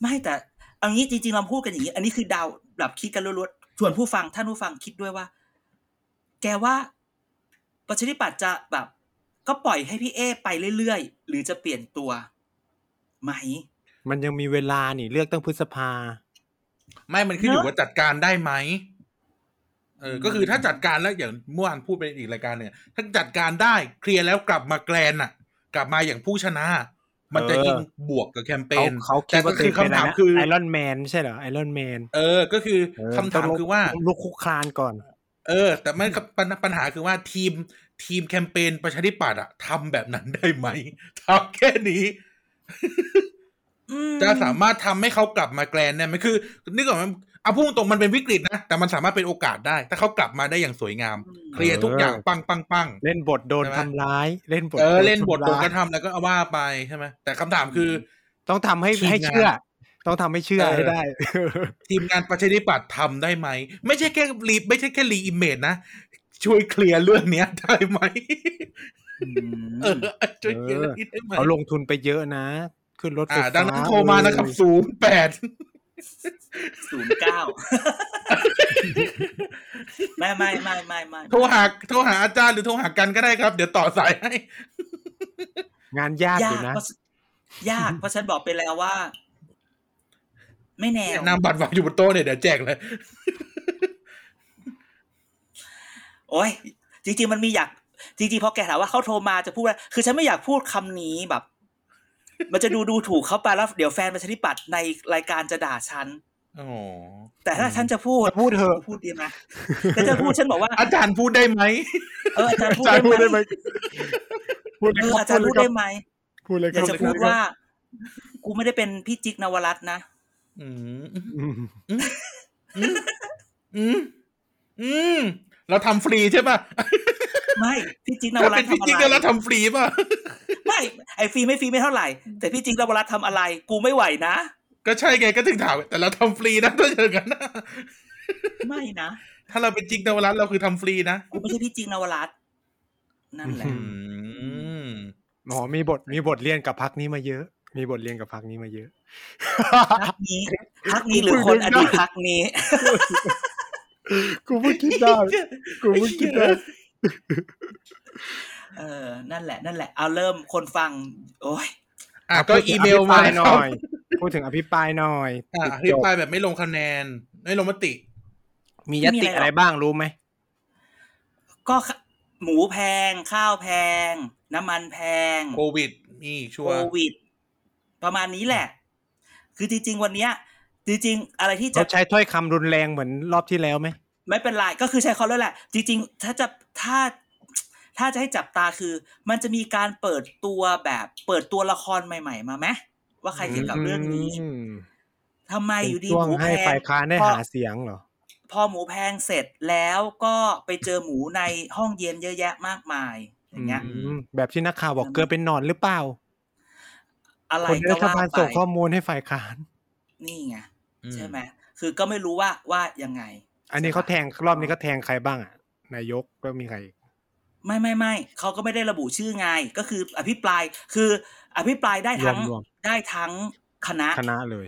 S4: ไม่แต่เอางี้จริงๆเราพูดกันอย่างนี้อันนี้คือเดาแบบคิดกันล้วนๆส่วนผู้ฟังท่านผู้ฟังคิดด้วยว่า แกว่าประชาธิปัตย์จะแบบ ก็ปล่อยให้พี่เอไปเรื่อยๆ หรือจะเปลี่ยนตัว ไหม
S3: มันยังมีเวลานี่เลือกตั้งพฤษภา
S2: ไม่มันขึ้นอยู่
S4: เนอะ
S2: ว่าจัดการได้ไหมเออ
S4: อืม
S2: ก็คือถ้าจัดการแล้วอย่างเมื่อวานพูดไปอีกรายการเนี่ยถ้าจัดการได้เคลียร์แล้วกลับมา grand น่ะ กลับมาอย่างผู้ชนะ มันจะ
S3: เออ
S2: ยิ่งบวกกับแคมเปญ
S3: เขาเขาคิ
S2: แต่ก็
S3: ว่า
S2: คือคำถามคือ
S3: Iron Man ใช่เหรอ Iron Man
S2: เออ ก็คือคำถามคือว่า
S3: ลุกคุกคลานก่อน
S2: เออ แต่ไม่ครับปัญปัญหาคือว่าทีม ทีมแคมเปญประชาธิปัตย์อะทำแบบนั้นได้ไหมทำแค่นี้
S4: อืม
S2: จะสามารถทำให้เขากลับมา grand ได้ไหมคือนึกออกไหมเอาพูดตรงๆมันเป็นวิกฤตนะ แต่มันสามารถเป็นโอกาสได้ ถ้าเขากลับมาได้อย่างสวยงาม เคลียร์ทุกอย่างปังปังปัง
S3: เล่นบทโดน
S2: ใช่ไหม
S3: ทำร้าย เล่นบท
S2: เออเล่นบทโดน
S3: ทำ
S2: ก
S3: ร้ายก
S2: ระทำแล้วก็เอาว่าไปใช่ไหมแต่คำถามคือ
S3: ต้องทำให้
S2: ทีมงาน
S3: ให้เชื่อ ต้องทำให้เชื่อ
S2: เออ
S3: ให้ได้
S2: ทีมงานประชาธิปัตย์ทำได้ไหม ไม่ใช่แค่ re ไม่ใช่แค่ re-image นะ ช่วยเคลียร์เรื่องเนี้ยได้ไหม
S4: อืม
S2: เออช่วยเคลียร์เรื่องนี้ได้ไหม
S3: เขาลงทุนไปเยอะนะ ขึ้นรถไฟ
S2: อ่า
S3: ฟ้า
S2: ดังนั้นโทรมานะครับ
S3: เลย
S2: ศูนย์แปด
S4: ศูนย์เก้าไม่ไม่ไม่ไม่ไม่
S2: โทรหาโทรหาอาจารย์หรือโทรหากันก็ได้ครับ เดี๋ยวต่อสายให้
S3: งานยากอยายู่
S4: ก
S3: นะ
S4: เพราะยากเพราะฉันบอกไปแล้วว่า ไม่แนว
S2: นามบัตรวางอยู่บนโต๊ะเนี่ยเดี๋ยวแจกเลย
S4: โอ้ยจริง ๆ มันมีอยากจริงๆพอแกถามว่าเขาโทรมาจะพูดว่าคือฉันไม่อยากพูดคำนี้แบบ มันจะดูดูถูกเขาไปแล้วเดี๋ยวแฟนประชาธิปัตย์ในรายการจะด่าฉัน
S2: โอ้
S4: แต่ถ้าฉันจะพูด
S3: จะพูดเถอะ
S4: พูดดีไหมแต่จะพูดฉันบอกว่า
S2: อาจารย์พูดได้ไหม
S4: เอออาจารย์พูด
S3: อาจารย์พูด
S4: ได้
S3: ได้
S4: ไห
S3: ไห
S4: ม
S3: มพูดเลย
S4: เออ
S3: ครับ
S4: อาจารย์พูดได้ไหม
S3: พูดเลย
S4: อ
S3: ค
S4: ยา
S3: รั
S4: ก
S3: บ
S4: จะพูดว่า กูไม่ได้เป็นพี่จิ๊กนวรัตน์นะ
S2: อืม
S3: อืม
S2: อืมอืมอืม เราทำฟรีใช่ป่ะ
S4: ไม่พี่จิ๊กนว
S2: ถ้า
S4: รั
S2: เป็
S4: ต
S2: น
S4: น์
S2: พี่
S4: ทำอะ
S2: จิ๊ก
S4: ไร
S2: แล้วทำฟรีป่ะ
S4: ไม่ ไอฟรีไม่ฟรีไม่เท่าไหร่ แต่พี่จิ๊กนวรัตน์ทำอะไร กูไม่ไหวนะ
S2: ก็ใช่ไงก็ถึงถาม แต่เราทำฟรีนะถ้าอย่างนั้นนะ
S4: ไม่นะ
S2: ถ้าเราเป็นจิ๊กนวรัตน์เราคือทำฟรีนะ
S4: กูไม่ใช่พี่จิ๊กนวรัตน์นั่นแหละ
S2: อืม
S3: หมอมีบทมีบทเรียนกับพักนี้มาเยอะ มีบทเรียนกับพักนี้มาเยอะ
S4: พักนี้พักนี้หรือคนอดีตพักนี้
S3: กูเพิ่งคิดได้กูเพิ่งคิดได้
S4: เออ นั่นแหละ นั่นแหละ เอาเริ่มคนฟัง โอ้ย
S2: อะก็อีเมลมา
S3: อภิปรยหน่อย พูดถึงอภิปรายหน่อย
S2: อะอ
S3: จ
S2: ภิ
S3: บ
S2: ปรายแบบไม่ลงคะแนน ไม่ลงมติ
S3: มียติอะไรบ้างรู้ไหม
S4: ก็หมูแพง ข้าวแพง น้ำมันแพง
S2: โควิด มีชั
S4: โคว
S2: ร์
S4: วิด ประมาณนี้แหละ คือจริง ๆ วันเนี้ย จริงๆ อะไรที่จะ
S3: เขาใช้ถ้อยคำรุนแรงเหมือนรอบที่แล้วไหม
S4: ไม่เป็นไรก็คือใช้เขาแล้วแหละ จริง ๆ ถ้าจะถ้าถ้าจะให้จับตาคือ มันจะมีการเปิดตัวแบบเปิดตัวละครใหม่ ๆ มาไหมว่าใครเกี่ยวกับเรื่องนี้
S3: ม
S4: ทำไมอยู่ดี
S3: เป็นช่ว
S4: ห
S3: ง
S4: มูแพ
S3: ให้
S4: ง
S3: ฝ่ายค้านได้
S4: พอ
S3: หาเสียงเหรอ
S4: พอหมูแพงเสร็จแล้วก็ไปเจอหมูในห้องเย็นเยอะแยะมากมายอย่างเงี้ย
S3: อืมแบบที่นักข่าวบอกเกิดเป็นหนอนหรือเปล่า
S4: อะไร
S3: คนใน
S4: ก็
S3: รัฐ
S4: ว่า
S3: บาล
S4: ไป
S3: ส่งข้อมูลให้ฝ่ายค้าน
S4: นี่ไง
S2: อื
S4: ใช่ไหมคือก็ไม่รู้ว่าว่ายังไง
S3: อันนี้เขาแทงรอบนี้เขาแทงใครบ้างอะนายกก็มีใครอีก
S4: ไม่ไม่ไม่เขาก็ไม่ได้ระบุชื่อไงก็คืออภิปรายคืออภิปรายได้ทั้ง
S3: รวม
S4: ได้ทั้งคณะ
S3: คณะเลย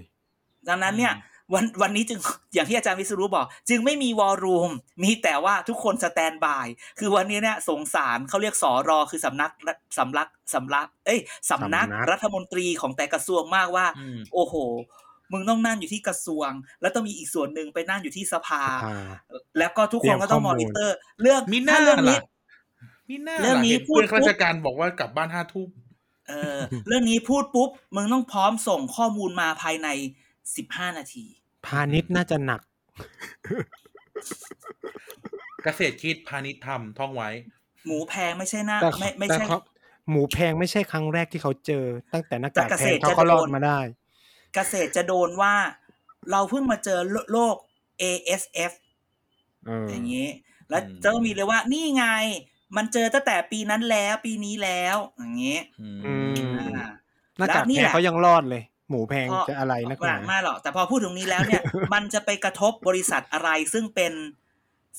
S4: ดังนั้นเนี่ยวันวันนี้จึงอย่างที่อาจารย์วิศรุบอก จึงไม่มีวอลลุ่มมีแต่ว่าทุกคนสแตนบาย คือวันนี้เนี่ยสงสารเขาเรียกสอรอคือสำนักสำนักสำนัก เอ้ยสำนัก
S3: สำนัก
S4: รัฐมนตรีของแต่กระทรวงมากว่า
S2: อืม
S4: โอ้โห มึงต้องนั่งอยู่ที่กระทรวง แล้วต้องมีอีกส่วนหนึ่งไปนั่งอยู่ที่สภา
S3: อ่า
S4: แล้วก็ทุกคนก็ต้อง
S3: เตรียมข้
S4: ม
S3: อ
S4: อ
S3: มูล
S4: นิเตอร์ เรื่อง
S2: มีหน้า
S4: ถ้าเรื่องนี้
S2: ล่ะมีหน้า
S4: เรื่องนี้
S2: ล่ะห็
S4: พูด
S2: เพื่อนข้าราชการบอกว่ากลับบ้านห้าทุ่ม
S4: เออ เรื่องนี้พูดปุ๊บมึงต้องพร้อมส่งข้อมูลมาภายในสิบห้านาที
S3: พาณิชย์น่าจะหนัก
S2: เกษตรคิดพาณิชย์ทำท่องไว้
S4: หมูแพงไม่ใช่หน้า
S3: แต่
S4: ไม่ไม่
S3: แต่
S4: ใช่
S3: เขาหมูแพงไม่ใช่ครั้งแรกที่เขาเจอ ตั้งแต่หน้ากาก
S4: แต่เก
S3: แพ
S4: ษ
S3: ง
S4: ตร
S3: เขา
S4: จะ
S3: ก็รอด
S4: โดน
S3: มาได้
S4: เกษตรจะโดนว่า เราเพิ่งมาเจอโรค ASF
S3: เออ
S4: อย่างนี้ แล้ว
S2: อืม
S4: จะต้องมีเลยว่านี่ไง มันเจอตั้งแต่ปีนั้นแล้วปีนี้แล้ว อย่างนี้
S2: อืม
S3: อืม
S4: อ่า
S3: หน้ากาก
S4: แล้วนี่
S3: แพ
S4: แห
S3: ง
S4: ละ
S3: เขายังรอดเลย หมูแพง
S4: เพราะ
S3: จะอะไรนักหนา
S4: ไม่หรอกแต่พอพูดถึงนี้แล้วเนี่ย มันจะไปกระทบบริษัทอะไรซึ่งเป็น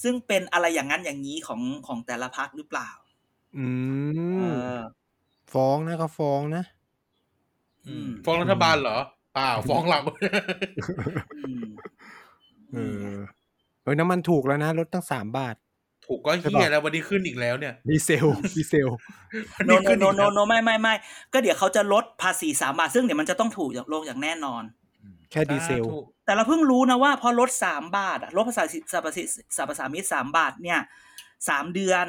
S4: ซึ่งเป็นอะไรอย่างนั้นอย่างนี้ของของแต่ละพักหรือเปล่า
S3: อื
S4: เอ
S3: ม
S4: อ
S3: ฟ้องนะเขาฟ้องนะ
S2: อืมฟ้องรัฐบาลเหรอ เปล่าฟ้องเรา
S4: อืม
S3: เออเออน้ำมันถูกแล้วนะลดตั้งสามบาท
S2: ถูกก็เฮียแล้ววันนี้ขึ้นอีกแล้วเนี่ย
S3: ดีเซลดีเซล
S2: วัน
S4: นี้
S2: ขึ้นอีกแล้ว
S4: no no no no no ไม่ไม่ไม่ก็เดี๋ยวเขาจะลดภาษีสามบาท ซึ่งเดี๋ยวมันจะต้องถูกลงอย่างแน่นอน
S3: แค่ดีเซล
S2: ถูก
S4: แต่เราเพิ่งรู้นะว่าพอลดสามบาทอะลดภาษีสรรพสิสรรพสามิตสามบาทเนี่ยสามเดือน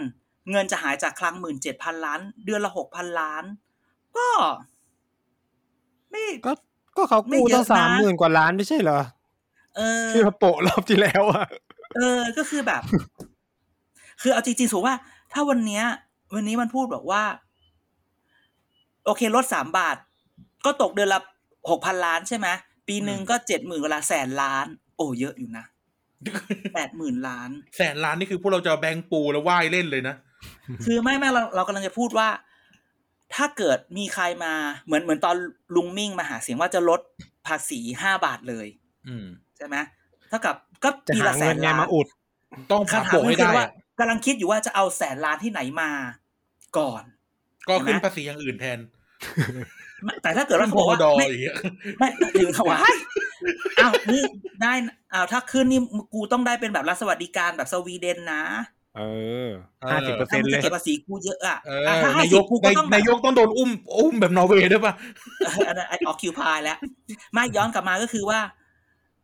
S4: เงินจะหายจากคลังหมื่นเจ็ดพันล้าน เดือนละหกพันล้าน ก็ ไม่
S3: ก็ ก็เขา
S4: ไม่
S3: กู้
S4: เยอะ
S3: ตั้งสาม
S4: นะ
S3: หมื่นกว่าล้านไม่ใช่เหรอ
S4: เออ
S3: ที่มาโปะรอบที่แล้วอะ
S4: เออ ก็คือแบบ คือเอาจริงๆสูว่า ถ้าวันเนี้ย วันนี้มันพูดบอกว่า โอเคลดสามบาท ก็ตกเดือนละหกพันล้านใช่ไหมปีหนึ่งก็เจ็ดหมื่นกว่าล้านแสนล้าน โอ้เยอะอยู่นะแปดหมื่นล้าน
S2: แสนล้านนี่คือพวกเราจะเอาแบงค์ปูแล้วว่ายเล่นเลยนะ
S4: คือไม่ไม่เราเรากำลังจะพูดว่า ถ้าเกิดมีใครมาเหมือนเหมือนตอนลุงมิ่งมาหาเสียงว่าจะลดภาษีห้าบาทเลย
S2: อืม
S4: ใช่ไหมเท่ากับก็
S3: จะ
S4: ปี
S3: หา
S4: ละแส
S3: เงิ
S4: น
S3: นไง
S4: ล้าน
S3: มาอุด
S2: ต้อง
S4: คำ
S2: ผ่า
S4: ถาม
S2: โปะ
S4: ก็
S2: ให้
S4: คื
S2: ได้
S4: อว่า
S2: อะ
S4: กำลังคิดอยู่ว่าจะเอาแสนล้านที่ไหนมาก่อน
S2: ก็ขึ้น
S4: เห็นไหม
S2: ภาษีอย่างอื่นแทน
S4: ไม่แต่ถ้าเกิดว่า
S2: ขึ้น
S4: เขา
S2: พ
S4: บอก
S2: อ
S4: ว่า
S2: ดอ
S4: ไม่
S2: อย่างเงี้ย
S4: ไม่ถึงถวายอ้าวนี่ได้นะอ้าวถ้าขึ้นนี่กูต้องได้เป็นแบบรัฐสวัสดิการแบบสวีเดนนะ
S3: เออ
S2: เออ
S3: ห้าสิบเปอร์เซ็
S4: ถ้านมึง
S3: ต์เล
S4: จะ
S3: ย
S4: เก็บภาษีกูเยอะอะ
S2: เออ
S4: อะถ้าห้านา
S2: ย
S4: สิบ
S2: ก
S4: กูก็ต้องแบบ
S2: นายกต้องโดนอุ้มอุ้มแบบนอร์เวย์ด้วยป่ะ
S4: อันนั้นออกคิวพายแล้วไม่ย้อนกลับมาก็คือว่า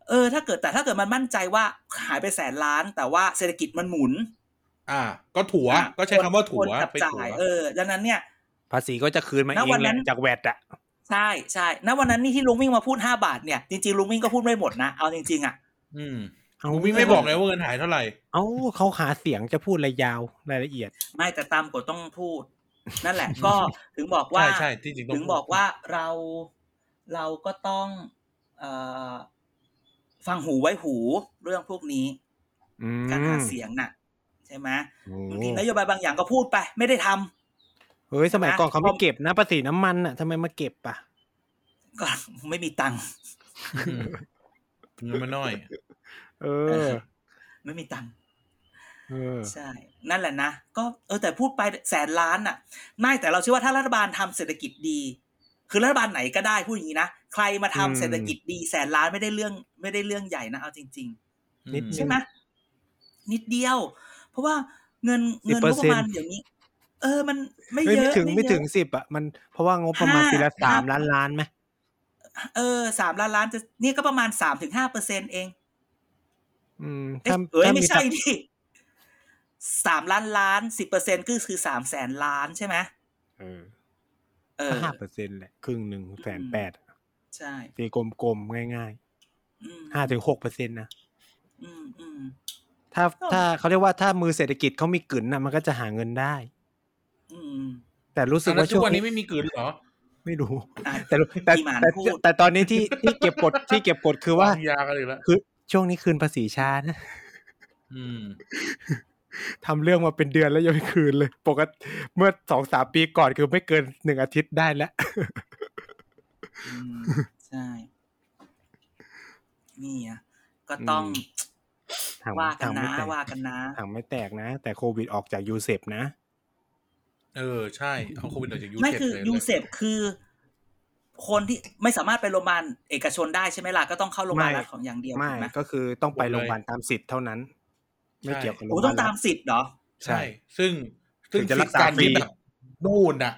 S4: เออ ถ้าเกิดแต่ถ้าเกิดมันมั่นใจว่าหายไปแสนล้าน แต่ว่าเศรษฐกิจมันหมุน
S2: อ่า ก็ถัว
S4: อะ
S2: ก็ใช้คำว่าถัว
S4: คนจับ
S2: ไป
S4: จ่า
S2: ถัวย
S4: เออดังนั้นเนี่ย
S3: ภาษีก็จะคืนมา
S4: ณ
S3: เอง
S4: วัน
S3: แห
S4: นั้
S3: ละ
S4: น
S3: จากแวดอะ
S4: ใช่ใช่ณวันนั้นนี่ที่ลุงมิ่งมาพูดห้าบาทเนี่ยจริงๆลุงมิ่งก็พูดไม่หมดนะเอาจริง ๆอะ
S2: อืม
S3: เอา
S2: ลุงมิ่งไม่บอกเลยว่าเงินหายเท่าไหร่
S3: เอาเขาหาเสียงจะพูดอะไรยาวรายละเอียด
S4: ไม่แต่ตามกฎต้องพูด นั่นแหละ ก็ถึงบอกว่า
S2: ใช่ใช่ที่จริงต้อง
S4: ถึงบอกว่าเราเราก็ต้องเอ่อฟังหูไว้หูเรื่องพวกนี้
S3: อืม
S4: การหาเสียงน่ะ ใช่ไหม
S3: โอ้
S4: บางทีนโยบายบางอย่างก็พูดไป ไม่ได้ทำ
S3: เฮ้ยสมัยก่อนเขาไม่
S4: นะ
S3: เก็บนะภาษีน้ำมันอะทำไมมาเก็บอะ
S4: ก็ไม่มีตังค์
S2: อืมเงินมันน้อย
S3: เออ
S4: ไม่มีตังค์
S3: เออ
S4: ใช่ นั่นแหละนะ ก็เออแต่พูดไปแสนล้านอะ ไม่แต่เราเชื่อว่าถ้ารัฐบาลทำเศรษฐกิจดี คือรัฐบาลไหนก็ได้พูดอย่างนี้นะ ใครมาทำ
S3: อืม
S4: เศรษฐกิจดี แสนล้านไม่ได้เรื่องไม่ได้เรื่องใหญ่นะเอาจริง
S3: นิด
S4: ๆ
S3: นึ
S4: ใช่
S3: ง
S4: ไหมนิดเดียว เพราะว่าเงินเงินงบประมาณอย่างนี้ เออมันไม่
S3: เฮ้ย
S4: เย
S3: ไม่
S4: อะ
S3: ถึงไม่
S4: เยอะ
S3: ถึงสิบอะมันเพราะว่างบประมาณ
S4: ห้า
S3: ปีละสาม
S4: ห้า
S3: ล้านล้านไหม
S4: เออสามล้านล้านจะนี่ก็ประมาณสามถึงห้าเปอร์เซ็นเอง
S3: อืม
S4: เอ๊ะ
S3: ถ้า
S4: เอ้ย
S3: ถ้า
S4: ไม่
S3: มี
S4: ใช่ดิสามล้านล้านสิบเปอร์เซ็นก็คือสามแสนล้านใช่ไหม
S3: เออ
S4: เออ
S3: ห้าเปอร์เซ็นต์แหละครึ่งหนึ่งแสนแปด
S4: ใช่
S3: ตีกลมๆง่าย
S4: อืม
S3: ๆห้าถึงหกเปอร์เซ็นต์นะ
S4: อืมอืม
S3: ถ้า
S4: ก็
S3: ถ้าเขาเรียกว่าถ้ามือเศรษฐกิจเขามีกลืนนะมันก็จะหาเงินได้
S4: อืม
S3: แต่รู้สึก
S2: แล้ว
S3: ว่า
S2: ทุ
S3: ช่
S2: ก
S3: วง
S2: วันนี้
S3: นี้
S2: ไม่มีกลืนเหรอ
S3: ไม่รู้
S4: อะ
S3: แต่รู้แต่
S4: พี่หมาน
S3: แต่
S4: พูด
S3: แต่ตอนนี้ที่ที่เก็บกดที่เก็บกดคือว่า
S2: วางยากันอีกแล้ว
S3: คือ ช่วงนี้คืนภาษีช้านะ
S2: อืม
S3: ทำเรื่องมาเป็นเดือนแล้วยังไม่คืนเลย ปกติเมื่อสองสามปีก่อนคือไม่เกินหนึ่งอาทิตย์ได้แล้ว
S4: อืมใช่ นี่อะก็ต้อง
S3: อืมถัง
S4: ว่ากัน
S3: ถัง
S4: นะ
S3: ไม่แตก
S4: ว่ากันนะ
S3: ถังไม่แตกนะ แต่โควิดออกจาก UCEP นะ
S2: เออ ใช่เอาโควิดออกจาก U
S4: ไม่
S2: CEP
S4: คือ
S2: เลย
S4: UCEP คือ คนที่ไม่สามารถไปโรงพยาบาลเอกชนได้ใช่ไหมล่ะก็ต้องเข้าโรงพยาบาล
S3: ไม่
S4: รัฐของอย่างเดียว
S3: ไม่
S4: ถูกไหม
S3: ก็คือต้องไปโรงพยาบาลตามสิทธิ์เท่านั้น ไม่เกี่ยวกับโรงพยาบาล
S4: ต้องตาม
S3: รัฐ
S4: สิทธิ์เหรอ
S3: ใช่
S2: ใช่ซึ่งซึ่ง
S3: ถึงจะรักษา
S2: การ
S3: ฟรี
S2: ยึดแบบนู่นอะ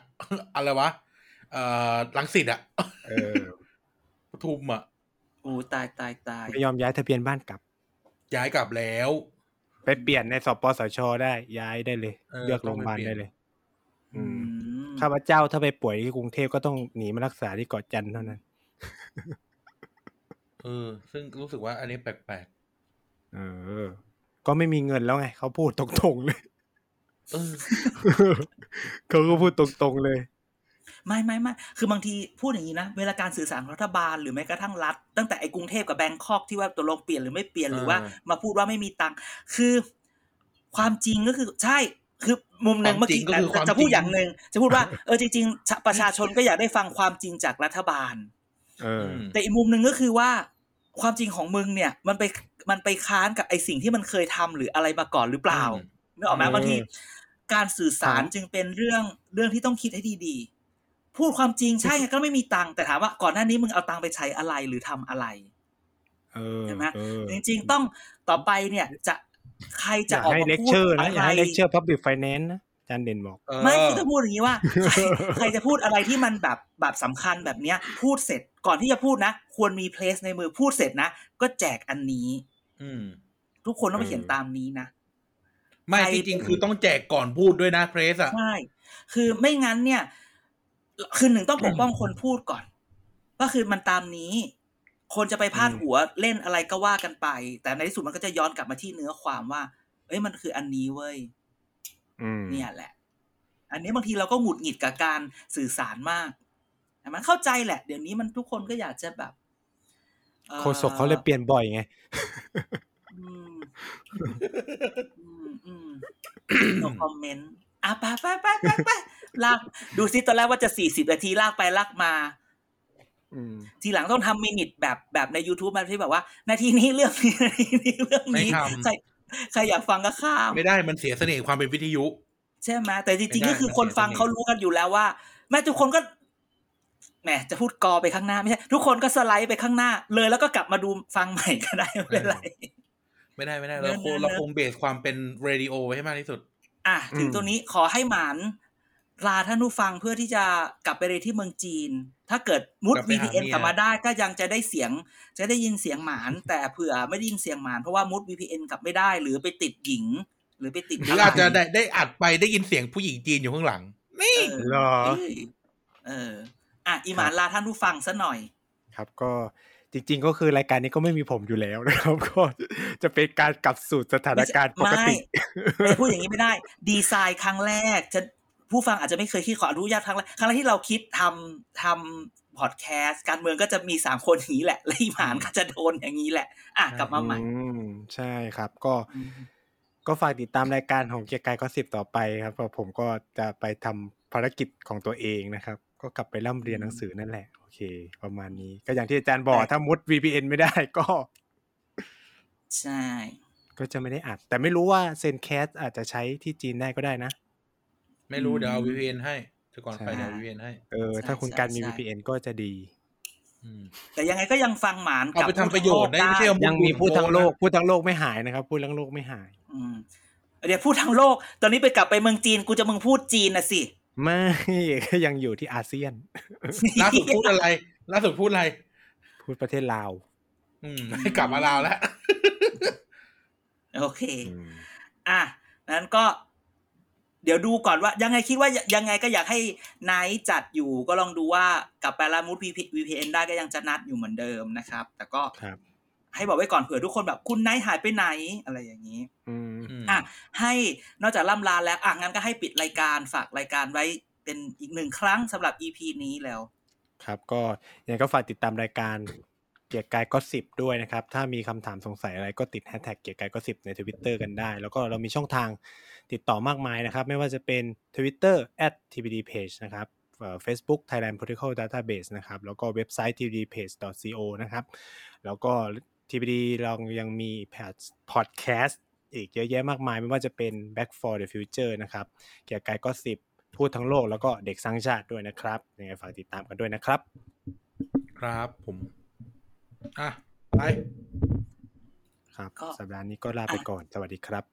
S2: อะไรวะเอ่อลังสิตอะ
S3: เออ
S2: ปทุมอะ
S4: โอ้ตายตายตาย
S3: ไม่ยอมย้ายทะเบียนบ้านกลับ
S2: ย้ายกลับแล้ว
S3: ไปเปลี่ยนในสปสชได้ย้ายได้เลย
S2: เออ
S3: เลือกโรงพยาบาล
S2: ต้องไปเปลี่ยน
S3: ได้เลย อื
S4: อื
S3: ม
S4: ม
S3: ข้าพเจ้าถ้าไปป่วยที่กรุงเทพก็ต้องหนีมารักษาที่เกาะจันทร์เท่านั้น
S2: เออ ซึ่งรู้สึกว่าอันนี้แปลก
S3: เออ ก็ไม่มีเงินแล้วไง เขาพูดตรงๆเลย
S2: ๆเออ
S3: เขาก็พูดตรงๆเลย
S4: ไม่ไม่ไม่คือบางทีพูดอย่างนี้นะ เวลาการสื่อสารของรัฐบาลหรือแม้กระทั่งรัฐ ตั้งแต่ไอ้กรุงเทพกับแบงคอกที่ว่าตกลงเปลี่ยนหรือไม่เปลี่ยนหรือว่า
S2: อ่า
S4: มาพูดว่าไม่มีตังค์คือ ความจริงก็คือ ใช่ คือมุมหนึ่ง
S2: ความ
S4: เมื่อกี้
S2: จริงก็คือความ
S4: จะพูด
S2: จริง
S4: อย่างหนึ่งจะพูดว่าเออจริงๆชะประชาชนก็อยากได้ฟังความจริงจากรัฐบาล
S3: เออ
S2: ม
S4: แต่อีกมุมหนึ่งก็คือว่าความจริงของมึงเนี่ย มันไปมันไปค้านกับไอสิ่งที่มันเคยทำหรืออะไรมาก่อนหรือเปล่า
S2: อืม
S4: นึกออกไหม
S3: เออ
S4: บางทีการสื่อสาร
S3: ครับ
S4: จึงเป็นเรื่องเรื่องที่ต้องคิดให้ดีๆ พูดความจริงใช่ไงก็ไม่มีตังค์แต่ถามว่าก่อนหน้านี้มึงเอาตังค์ไปใช้อะไรหรือทำอะไร
S3: เออ
S4: เห็นไหม
S3: เออ
S4: จริง ๆ ต้องต่อไปเนี่ยจะ ใครจะ
S3: ย่าให้
S4: มา
S3: เลค
S4: พูด
S3: เชอร์
S4: อะ
S3: นะอย่าให้ lecture public finance นะอาจารย์เด่นบอก
S2: เออ
S4: ไม่คือจะพูดอย่างนี้ว่า ใครใครจะพูดอะไรที่มันแบบแบบสำคัญแบบเนี้ย พูดเสร็จก่อนที่จะพูดนะ ควรมีเพลสในมือพูดเสร็จนะ ก็แจกอันนี้
S2: อืม
S4: ทุกคนต้องไป
S3: เออ
S4: เขียนตามนี้นะ
S2: ไม่
S4: ใคร
S2: จริงๆคือต้องแจกก่อนพูดด้วยนะเพรสอะ
S4: ใช่คือไม่งั้นเนี่ย คือหนึ่งต้องปกป้องคนพูดก่อน ก็คือมันตามนี้ คนจะไปพาดหัวเล่นอะไรก็ว่ากันไป แต่ในที่สุดมันก็จะย้อนกลับมาที่เนื้อความว่า เอ้ยมันคืออันนี้เว้ย
S3: อืม
S4: เนี่ยแหละ อันนี้บางทีเราก็หงุดหงิดกับการสื่อสารมากแต่มันเข้าใจแหละ เดี๋ยวนี้มันทุกคนก็อยากจะแบบอ่อ
S3: โคศกเขาเลยเปลี่ยนบ่อยไง
S4: อืมอืมอืม no comment อะไปไปไปไปไปลากดูซิตอนแรกว่าจะสี่สิบนาทีลากไปลากมา
S3: อืม
S4: ทีหลังต้องทำมินิทแบบแบบใน YouTube มาที่แบบว่า นาทีนี้เรื่องนี้นาทีนี้เรื่องนี้
S2: ไม่ทำ
S4: ใครใครอยากฟังก็ข้าม
S2: ไม่ได้มันเสียเสน่ห์ความเป็นวิทยุ
S4: ใช่ไหมแต่จริง
S2: ไม่ได้
S4: ๆก็คือคน
S2: มันเสีย
S4: ฟัง
S2: เสน่ห์
S4: เขารู้กันอยู่แล้วว่า แม้ทุกคนก็แหมจะพูดกอไปข้างหน้าไม่ใช่ทุกคนก็สไลด์ไปข้างหน้า เลยแล้วก็กลับมาดูฟังใหม่ก็ได้ไม่เป็นไร
S2: ไม่ได้ไม่ได้
S4: เน
S2: เรา
S4: อะ
S2: คง
S4: เนอะ
S2: เราคงเบสความเป็นเรดิโอไว้ให้มากที่สุด
S4: อะถึง
S3: อืม
S4: ตัวนี้ขอให้หมาน ลาท่านผู้ฟังเพื่อที่จะกลับไปเรียนที่เมืองจีน ถ้าเกิดมุด
S2: กลับไปหา
S4: VPN
S2: เมีย
S4: กลับมาได้ก็ยังจะได้เสียง จะได้ยินเสียงหมาน แต่เผื่อไม่ได้ยินเสียงหมานเพราะว่ามุด VPN กลับไม่ได้ หรือไปติดหญิงรือไปติด
S2: หรืออาจจะได้ได้อัดไปได้ยินเสียงผู้หญิงจีนอยู่ข้างหลัง นี่
S4: เออ
S3: เหรอ
S4: เอ้ยเอออะอีหมานลาท่านผู้ฟังซะหน่อย
S3: ครับก็จริงๆ ก็คือรายการนี้ก็ไม่มีผมอยู่แล้วนะครับก็จะเป็นการกลับสู่สถานการณ์ปกติ
S4: ไม่พูดอย่างนี้ไม่ได้ ดีไซน์ครั้งแรกจะ ผู้ฟังอาจจะไม่เคยคิดขออนุญาตครั้งแรกครั้งแรกที่เราคิดทำทำพอดแคสต์การเมืองก็จะมีสามคนอย่างนี้แหละและอีหมานก็จะโดนอย่างนี้แหละ อะกลับมาใหม่
S3: อืมใช่ครับ ก็
S4: อืม
S3: ก็ฝากติดตามรายการของเกียร์กายก็สิบต่อไปครับเพราะผมก็จะไปทำภารกิจของตัวเองนะครับ ก็กลับไปร่ำเรียนหนังสือนั่นแหละ โอเค ประมาณนี้ ก็อย่างที่อาจารย์บอกถ้ามุด VPN ไม่ได้ก็
S4: ใช่
S3: ก็จะไม่ได้อัด แต่ไม่รู้ว่าเซนแคสอาจจะใช้ที่จีนได้ก็ได้นะ
S2: ไม่รู้เดี๋ยวเอา VPN ให้ถ้าก่อนไปเดี๋ยวเอา VPN ให้
S3: เออ ถ้าคุณการมี VPN ก็จะดี
S2: อืม
S4: แต่ยังไงก็ยังฟังหมาน
S2: เอา
S4: กับ
S2: ไปทำประโยชน์ได้ไม่ใช่เอา
S3: ยังมีพูดทั้งโลกพูดทั้งโลกไม่หายนะครับพูดทั้งโลกไม่หาย
S4: อืมเดี๋ยวพูดทั้งโลก ตอนนี้ไปกลับไปเมืองจีนกูจะมึงพูดจีนนะสิ
S3: ไม่ก็ยังอยู่ที่อาเซียน
S2: ล่าสุดพูดอะไรล่าสุดพูดอะไร
S3: พูดประเทศลาว
S2: อืมกลับมาลาวแล้ว
S4: โอเค
S3: อืม
S4: อะนั้นก็ เดี๋ยวดูก่อนว่ายังไงคิดว่ายังไงก็อยากให้ไนท์จัดอยู่ ก็ลองดูว่ากลับไปแล้วมูด VPN ได้ก็ยังจะนัดอยู่เหมือนเดิมนะครับ แต่ก็
S3: ครับ
S4: ให้บอกไว้ก่อนเผื่อทุกคนแบบคุณไนท์หายไปไหนอะไรอย่างนี้
S3: อืม
S2: อืม
S4: อะให้นอกจากล่ำลาแล้วอะงั้นก็ให้ปิดรายการฝากรายการไว้เป็นอีกหนึ่งครั้งสำหรับ EP นี้แล้ว
S3: ครับ ก็ยังไงก็ฝากติดตามรายการเกียร์กายก็สิบด้วยนะครับ ถ้ามีคำถามสงสัยอะไรก็ติดแฮชแท็กเกียร์กายก็สิบในทวิตเตอร์กันได้ แล้วก็เรามีช่องทาง ติดต่อมากมายนะครับ ไม่ว่าจะเป็น Twitter at tpdpage นะครับเอ่อ Facebook Thailand Political Database นะครับ แล้วก็เว็บไซต์ tpdpage.co นะครับ แล้วก็ TPD เรายังมีพอดแคสต์อีกเยอะแยะมากมาย ไม่ว่าจะเป็น Back for the Future นะครับ เกียร์กายก็สิบพูดทั้งโลกแล้วก็เด็กสร้างชาติด้วยนะครับยังไงฝากติดตามกันด้วยนะครับ
S2: ครับผมอะไป
S3: ครับ
S4: ก็
S3: สัปดาห์นี้ก็ลาไปก่อน สวัสดีครับ